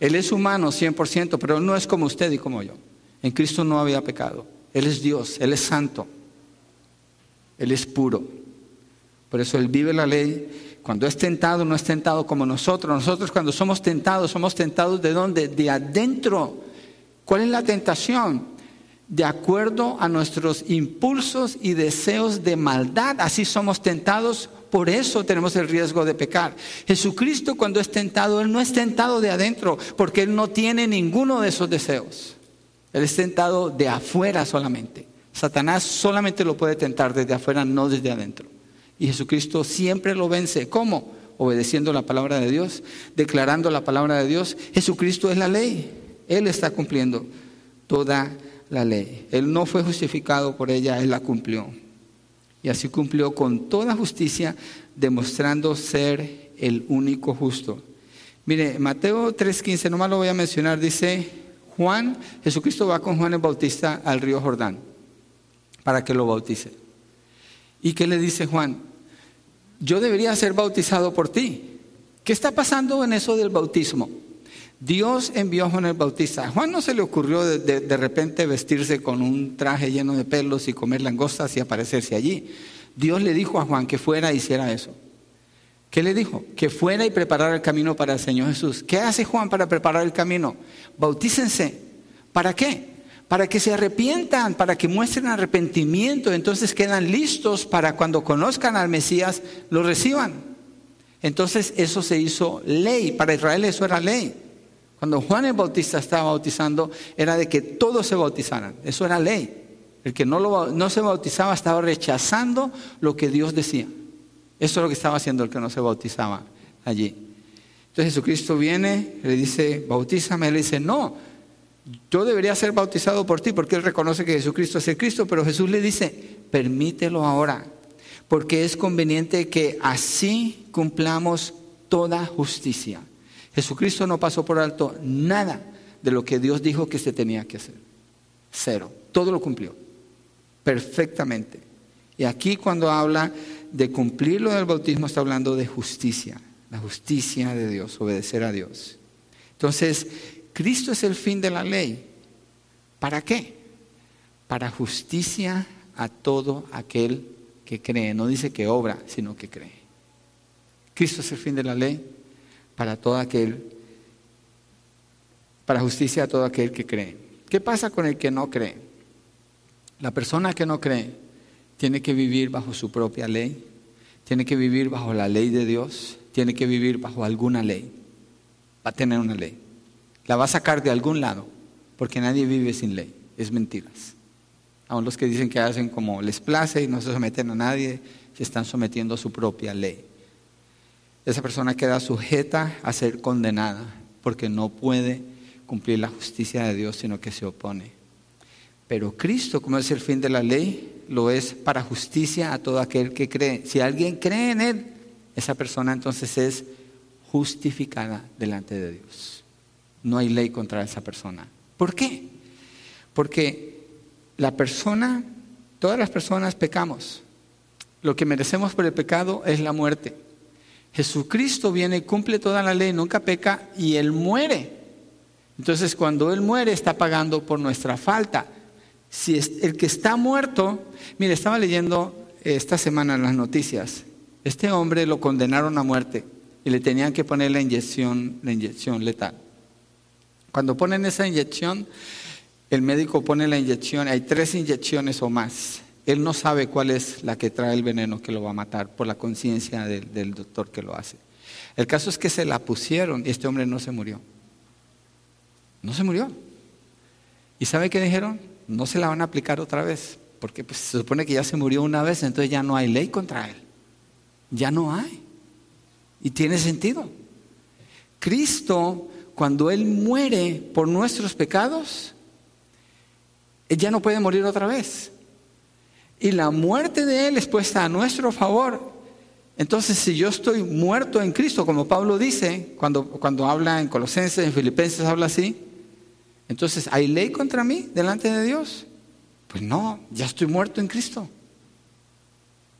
Él es humano 100%, pero no es como usted y como yo. En Cristo no había pecado. Él es Dios, Él es santo, Él es puro. Por eso Él vive la ley cuando es tentado, no es tentado como nosotros. Nosotros cuando somos tentados, somos tentados de dónde? De adentro. ¿Cuál es la tentación? De acuerdo a nuestros impulsos y deseos de maldad. Así somos tentados, por eso tenemos el riesgo de pecar. Jesucristo cuando es tentado, Él no es tentado de adentro, porque Él no tiene ninguno de esos deseos. Él es tentado de afuera solamente. Satanás solamente lo puede tentar desde afuera, no desde adentro. Y Jesucristo siempre lo vence. ¿Cómo? Obedeciendo la palabra de Dios, declarando la palabra de Dios. Jesucristo es la ley. Él está cumpliendo toda la ley. Él no fue justificado por ella, Él la cumplió. Y así cumplió con toda justicia, demostrando ser el único justo. Mire, Mateo 3:15, nomás lo voy a mencionar, dice Juan, Jesucristo va con Juan el Bautista al río Jordán para que lo bautice. ¿Y qué le dice Juan? Yo debería ser bautizado por ti. ¿Qué está pasando en eso del bautismo? Dios envió a Juan el Bautista. A Juan no se le ocurrió de, de, repente vestirse con un traje lleno de pelos y comer langostas y aparecerse allí. Dios le dijo a Juan que fuera e hiciera eso. ¿Qué le dijo? Que fuera y preparara el camino para el Señor Jesús. ¿Qué hace Juan para preparar el camino? Bautícense. ¿Para qué? para que se arrepientan, para que muestren arrepentimiento, entonces quedan listos para cuando conozcan al Mesías, lo reciban. Entonces eso se hizo ley, para Israel eso era ley. Cuando Juan el Bautista estaba bautizando, era de que todos se bautizaran, eso era ley. El que no, lo, no se bautizaba estaba rechazando lo que Dios decía. Eso es lo que estaba haciendo el que no se bautizaba allí. Entonces Jesucristo viene, le dice, bautízame, él dice, no, yo debería ser bautizado por ti porque él reconoce que Jesucristo es el Cristo, pero Jesús le dice, permítelo ahora, porque es conveniente que así cumplamos toda justicia. Jesucristo no pasó por alto nada de lo que Dios dijo que se tenía que hacer. Cero. Todo lo cumplió. Perfectamente. Y aquí cuando habla de cumplir lo del bautismo está hablando de justicia. La justicia de Dios, obedecer a Dios. Entonces, Cristo es el fin de la ley. ¿Para qué? Para justicia a todo aquel que cree. No dice que obra, sino que cree. Cristo es el fin de la ley para todo aquel, para justicia a todo aquel que cree. ¿Qué pasa con el que no cree? La persona que no cree tiene que vivir bajo su propia ley, tiene que vivir bajo la ley de Dios, tiene que vivir bajo alguna ley. Va a tener una ley. La va a sacar de algún lado, porque nadie vive sin ley. Es mentiras. Aún los que dicen que hacen como les place y no se someten a nadie, se están sometiendo a su propia ley. Esa persona queda sujeta a ser condenada, porque no puede cumplir la justicia de Dios, sino que se opone. Pero Cristo, como es el fin de la ley, lo es para justicia a todo aquel que cree. Si alguien cree en Él, esa persona entonces es justificada delante de Dios no hay ley contra esa persona. ¿Por qué? Porque la persona, todas las personas pecamos. Lo que merecemos por el pecado es la muerte. Jesucristo viene cumple toda la ley, nunca peca y Él muere. Entonces cuando Él muere está pagando por nuestra falta. Si es el que está muerto, mire, estaba leyendo esta semana en las noticias, este hombre lo condenaron a muerte y le tenían que poner la inyección, la inyección letal. Cuando ponen esa inyección, el médico pone la inyección, hay tres inyecciones o más. Él no sabe cuál es la que trae el veneno que lo va a matar por la conciencia del, doctor que lo hace. El caso es que se la pusieron y este hombre no se murió. No se murió. ¿Y sabe qué dijeron? No se la van a aplicar otra vez, porque pues, se supone que ya se murió una vez, entonces ya no hay ley contra él. Ya no hay. Y tiene sentido. Cristo, cuando Él muere por nuestros pecados, Él ya no puede morir otra vez. Y la muerte de Él es puesta a nuestro favor. Entonces, si yo estoy muerto en Cristo, como Pablo dice, cuando, cuando habla en Colosenses, en Filipenses, habla así, entonces, ¿hay ley contra mí delante de Dios? Pues no, ya estoy muerto en Cristo.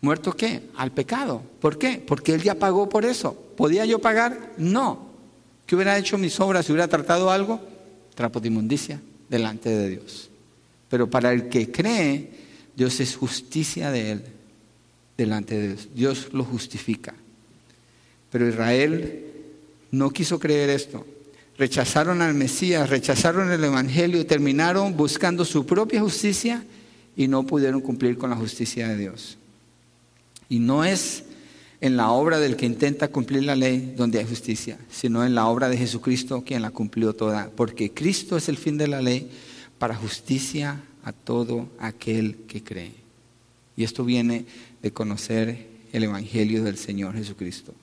¿Muerto qué? Al pecado. ¿Por qué? Porque Él ya pagó por eso. ¿Podía yo pagar? No. ¿Qué hubiera hecho mis obras si hubiera tratado algo? Trapo de inmundicia delante de Dios. Pero para el que cree, Dios es justicia de Él delante de Dios. Dios lo justifica. Pero Israel no quiso creer esto rechazaron al Mesías, rechazaron el Evangelio y terminaron buscando su propia justicia y no pudieron cumplir con la justicia de Dios. Y no es en la obra del que intenta cumplir la ley donde hay justicia, sino en la obra de Jesucristo quien la cumplió toda, porque Cristo es el fin de la ley para justicia a todo aquel que cree. Y esto viene de conocer el Evangelio del Señor Jesucristo.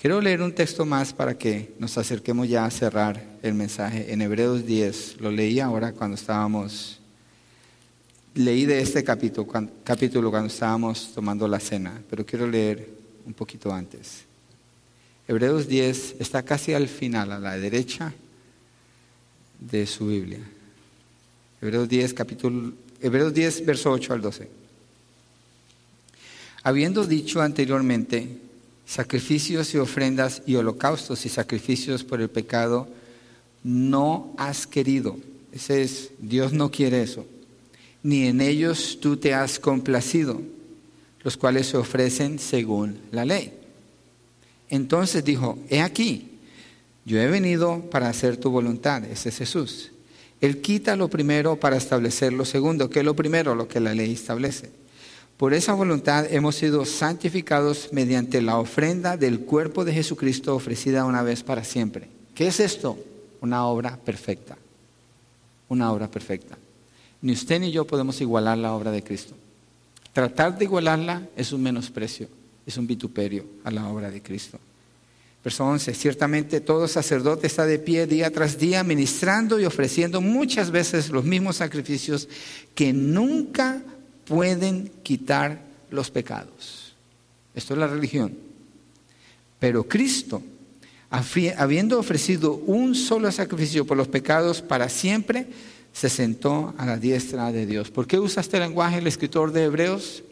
Quiero leer un texto más para que nos acerquemos ya a cerrar el mensaje. En Hebreos 10, lo leí ahora cuando estábamos, leí de este capítulo, capítulo cuando estábamos tomando la cena, pero quiero leer un poquito antes. Hebreos 10 está casi al final, a la derecha de su Biblia. Hebreos 10, capítulo, Hebreos 10, verso 8 al 12. Habiendo dicho anteriormente, sacrificios y ofrendas y holocaustos y sacrificios por el pecado, no has querido. Ese es, Dios no quiere eso. Ni en ellos tú te has complacido, los cuales se ofrecen según la ley. Entonces dijo, he aquí, yo he venido para hacer tu voluntad, ese es Jesús. Él quita lo primero para establecer lo segundo, que es lo primero, lo que la ley establece. Por esa voluntad hemos sido santificados mediante la ofrenda del cuerpo de Jesucristo ofrecida una vez para siempre. ¿Qué es esto? Una obra perfecta. Una obra perfecta. Ni usted ni yo podemos igualar la obra de Cristo. Tratar de igualarla es un menosprecio, es un vituperio a la obra de Cristo. Verso 11, ciertamente todo sacerdote está de pie día tras día ministrando y ofreciendo muchas veces los mismos sacrificios que nunca pueden quitar los pecados. Esto es la religión. Pero Cristo, habiendo ofrecido un solo sacrificio por los pecados para siempre, se sentó a la diestra de Dios. ¿Por qué usa este lenguaje el escritor de Hebreos?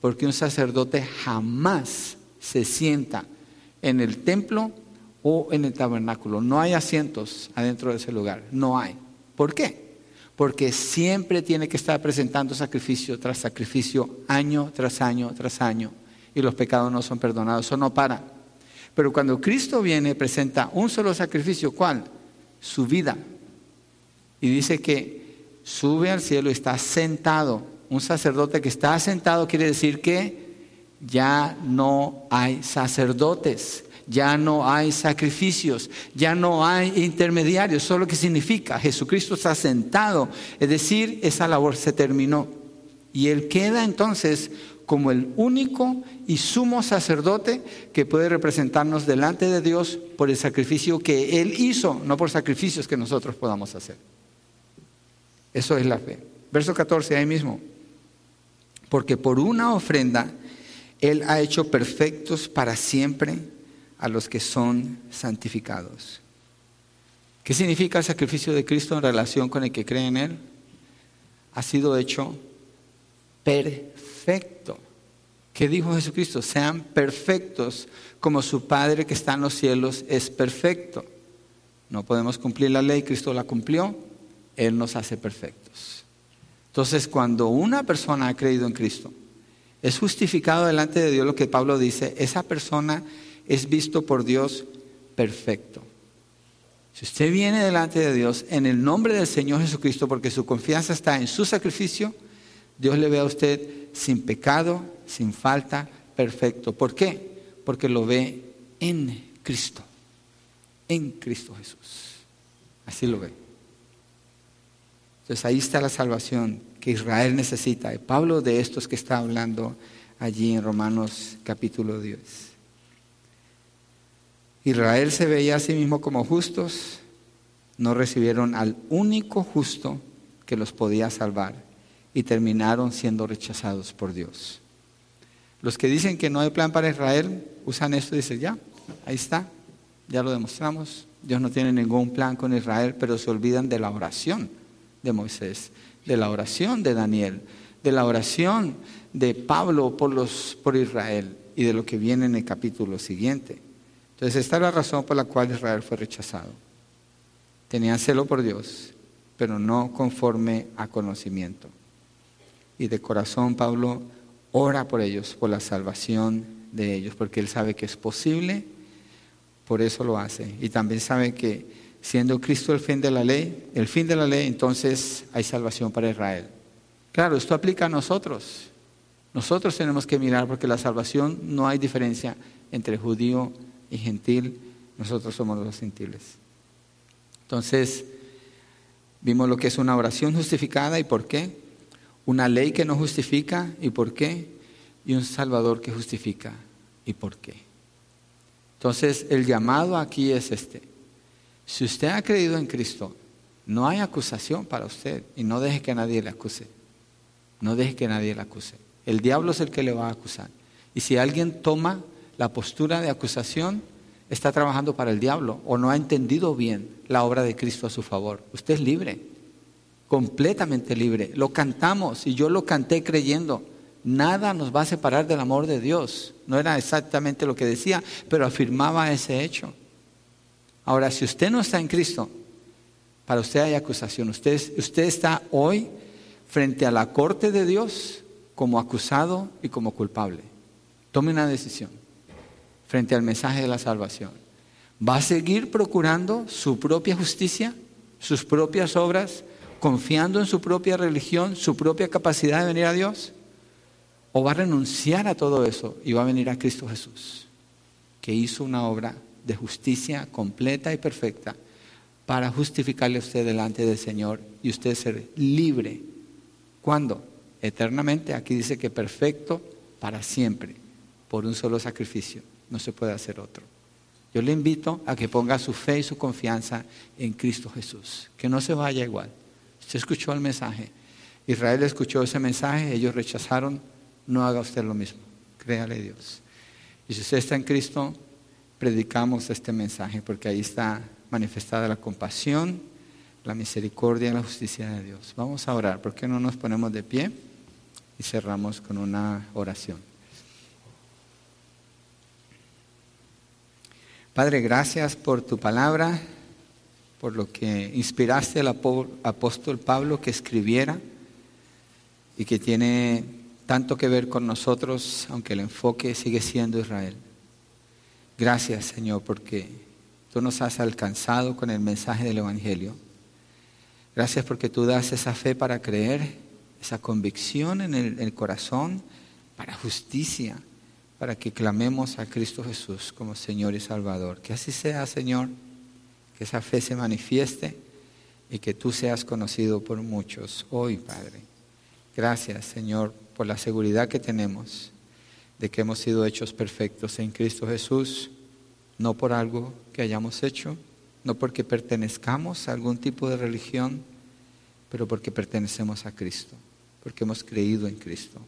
Porque un sacerdote jamás se sienta en el templo o en el tabernáculo. No hay asientos adentro de ese lugar. No hay. ¿Por qué? porque siempre tiene que estar presentando sacrificio tras sacrificio, año tras año tras año, y los pecados no son perdonados, eso no para. Pero cuando Cristo viene, presenta un solo sacrificio, ¿cuál? Su vida. Y dice que sube al cielo y está sentado. Un sacerdote que está sentado quiere decir que ya no hay sacerdotes ya no hay sacrificios, ya no hay intermediarios. Eso que significa. Jesucristo está sentado, es decir, esa labor se terminó. Y Él queda entonces como el único y sumo sacerdote que puede representarnos delante de Dios por el sacrificio que Él hizo, no por sacrificios que nosotros podamos hacer. Eso es la fe. Verso 14, ahí mismo. Porque por una ofrenda Él ha hecho perfectos para siempre a los que son santificados. ¿Qué significa el sacrificio de Cristo en relación con el que cree en Él? Ha sido hecho perfecto. ¿Qué dijo Jesucristo? Sean perfectos como su Padre que está en los cielos es perfecto. No podemos cumplir la ley, Cristo la cumplió, Él nos hace perfectos. Entonces, cuando una persona ha creído en Cristo, es justificado delante de Dios lo que Pablo dice, esa persona es visto por Dios perfecto. Si usted viene delante de Dios en el nombre del Señor Jesucristo, porque su confianza está en su sacrificio, Dios le ve a usted sin pecado, sin falta, perfecto. ¿Por qué? Porque lo ve en Cristo, en Cristo Jesús. Así lo ve. Entonces ahí está la salvación que Israel necesita. Y Pablo de estos que está hablando allí en Romanos capítulo 10. Israel se veía a sí mismo como justos, no recibieron al único justo que los podía salvar y terminaron siendo rechazados por Dios. Los que dicen que no hay plan para Israel usan esto y dicen, ya, ahí está, ya lo demostramos. Dios no tiene ningún plan con Israel, pero se olvidan de la oración de Moisés, de la oración de Daniel, de la oración de Pablo por, los, por Israel y de lo que viene en el capítulo siguiente. Entonces, esta es la razón por la cual Israel fue rechazado. Tenían celo por Dios, pero no conforme a conocimiento. Y de corazón Pablo ora por ellos, por la salvación de ellos, porque él sabe que es posible, por eso lo hace. Y también sabe que siendo Cristo el fin de la ley, el fin de la ley, entonces hay salvación para Israel. Claro, esto aplica a nosotros. Nosotros tenemos que mirar porque la salvación no hay diferencia entre judío y gentil. Nosotros somos los gentiles. Entonces, vimos lo que es una oración justificada y por qué. Una ley que no justifica y por qué. Y un Salvador que justifica y por qué. Entonces, el llamado aquí es este. Si usted ha creído en Cristo, no hay acusación para usted y no deje que nadie le acuse. No deje que nadie le acuse. El diablo es el que le va a acusar. Y si alguien toma la postura de acusación, está trabajando para el diablo o no ha entendido bien la obra de Cristo a su favor. Usted es libre, completamente libre. Lo cantamos y yo lo canté creyendo. Nada nos va a separar del amor de Dios. No era exactamente lo que decía, pero afirmaba ese hecho. Ahora, si usted no está en Cristo, para usted hay acusación. Usted, usted está hoy frente a la corte de Dios como acusado y como culpable. Tome una decisión frente al mensaje de la salvación. ¿Va a seguir procurando su propia justicia, sus propias obras, confiando en su propia religión, su propia capacidad de venir a Dios? ¿O va a renunciar a todo eso y va a venir a Cristo Jesús, que hizo una obra de justicia completa y perfecta para justificarle a usted delante del Señor y usted ser libre? ¿Cuándo? Eternamente. Aquí dice que perfecto para siempre, por un solo sacrificio no se puede hacer otro. Yo le invito a que ponga su fe y su confianza en Cristo Jesús, que no se vaya igual. Usted escuchó el mensaje, Israel escuchó ese mensaje, ellos rechazaron, no haga usted lo mismo, créale Dios. Y si usted está en Cristo, predicamos este mensaje, porque ahí está manifestada la compasión, la misericordia y la justicia de Dios. Vamos a orar, ¿por qué no nos ponemos de pie y cerramos con una oración? Padre, gracias por tu palabra, por lo que inspiraste al apóstol Pablo que escribiera y que tiene tanto que ver con nosotros, aunque el enfoque sigue siendo Israel. Gracias, Señor, porque tú nos has alcanzado con el mensaje del Evangelio. Gracias porque tú das esa fe para creer, esa convicción en el, en el corazón para justicia para que clamemos a Cristo Jesús como Señor y Salvador. Que así sea, Señor, que esa fe se manifieste y que tú seas conocido por muchos hoy, Padre. Gracias, Señor, por la seguridad que tenemos de que hemos sido hechos perfectos en Cristo Jesús, no por algo que hayamos hecho, no porque pertenezcamos a algún tipo de religión, pero porque pertenecemos a Cristo, porque hemos creído en Cristo.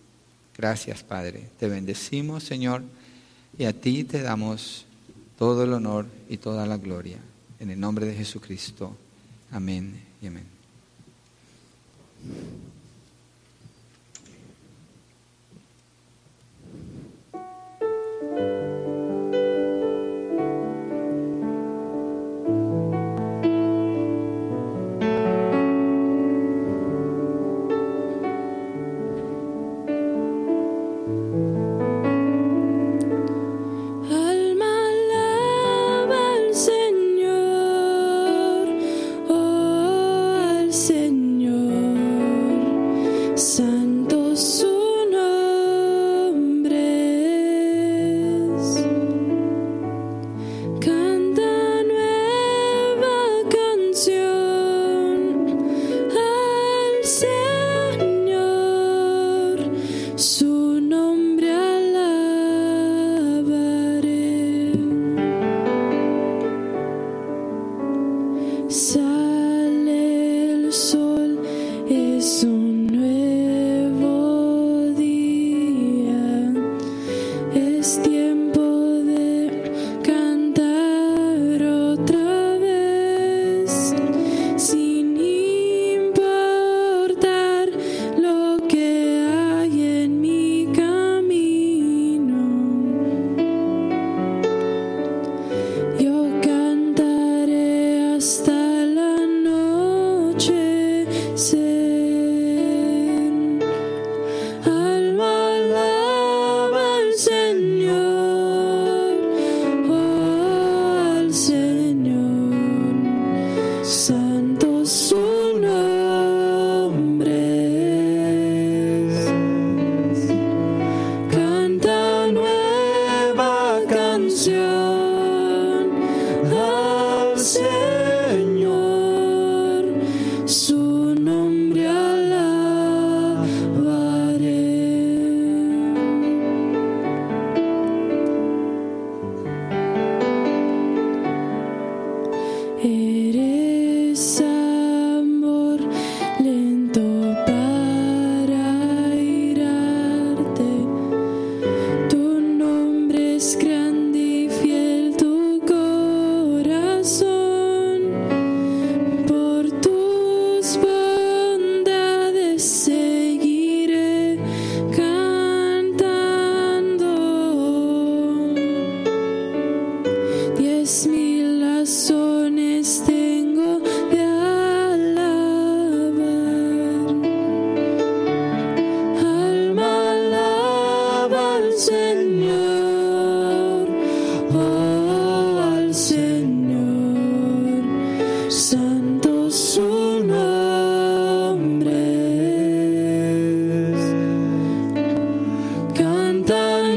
Gracias, Padre. Te bendecimos, Señor, y a ti te damos todo el honor y toda la gloria. En el nombre de Jesucristo. Amén y amén. Es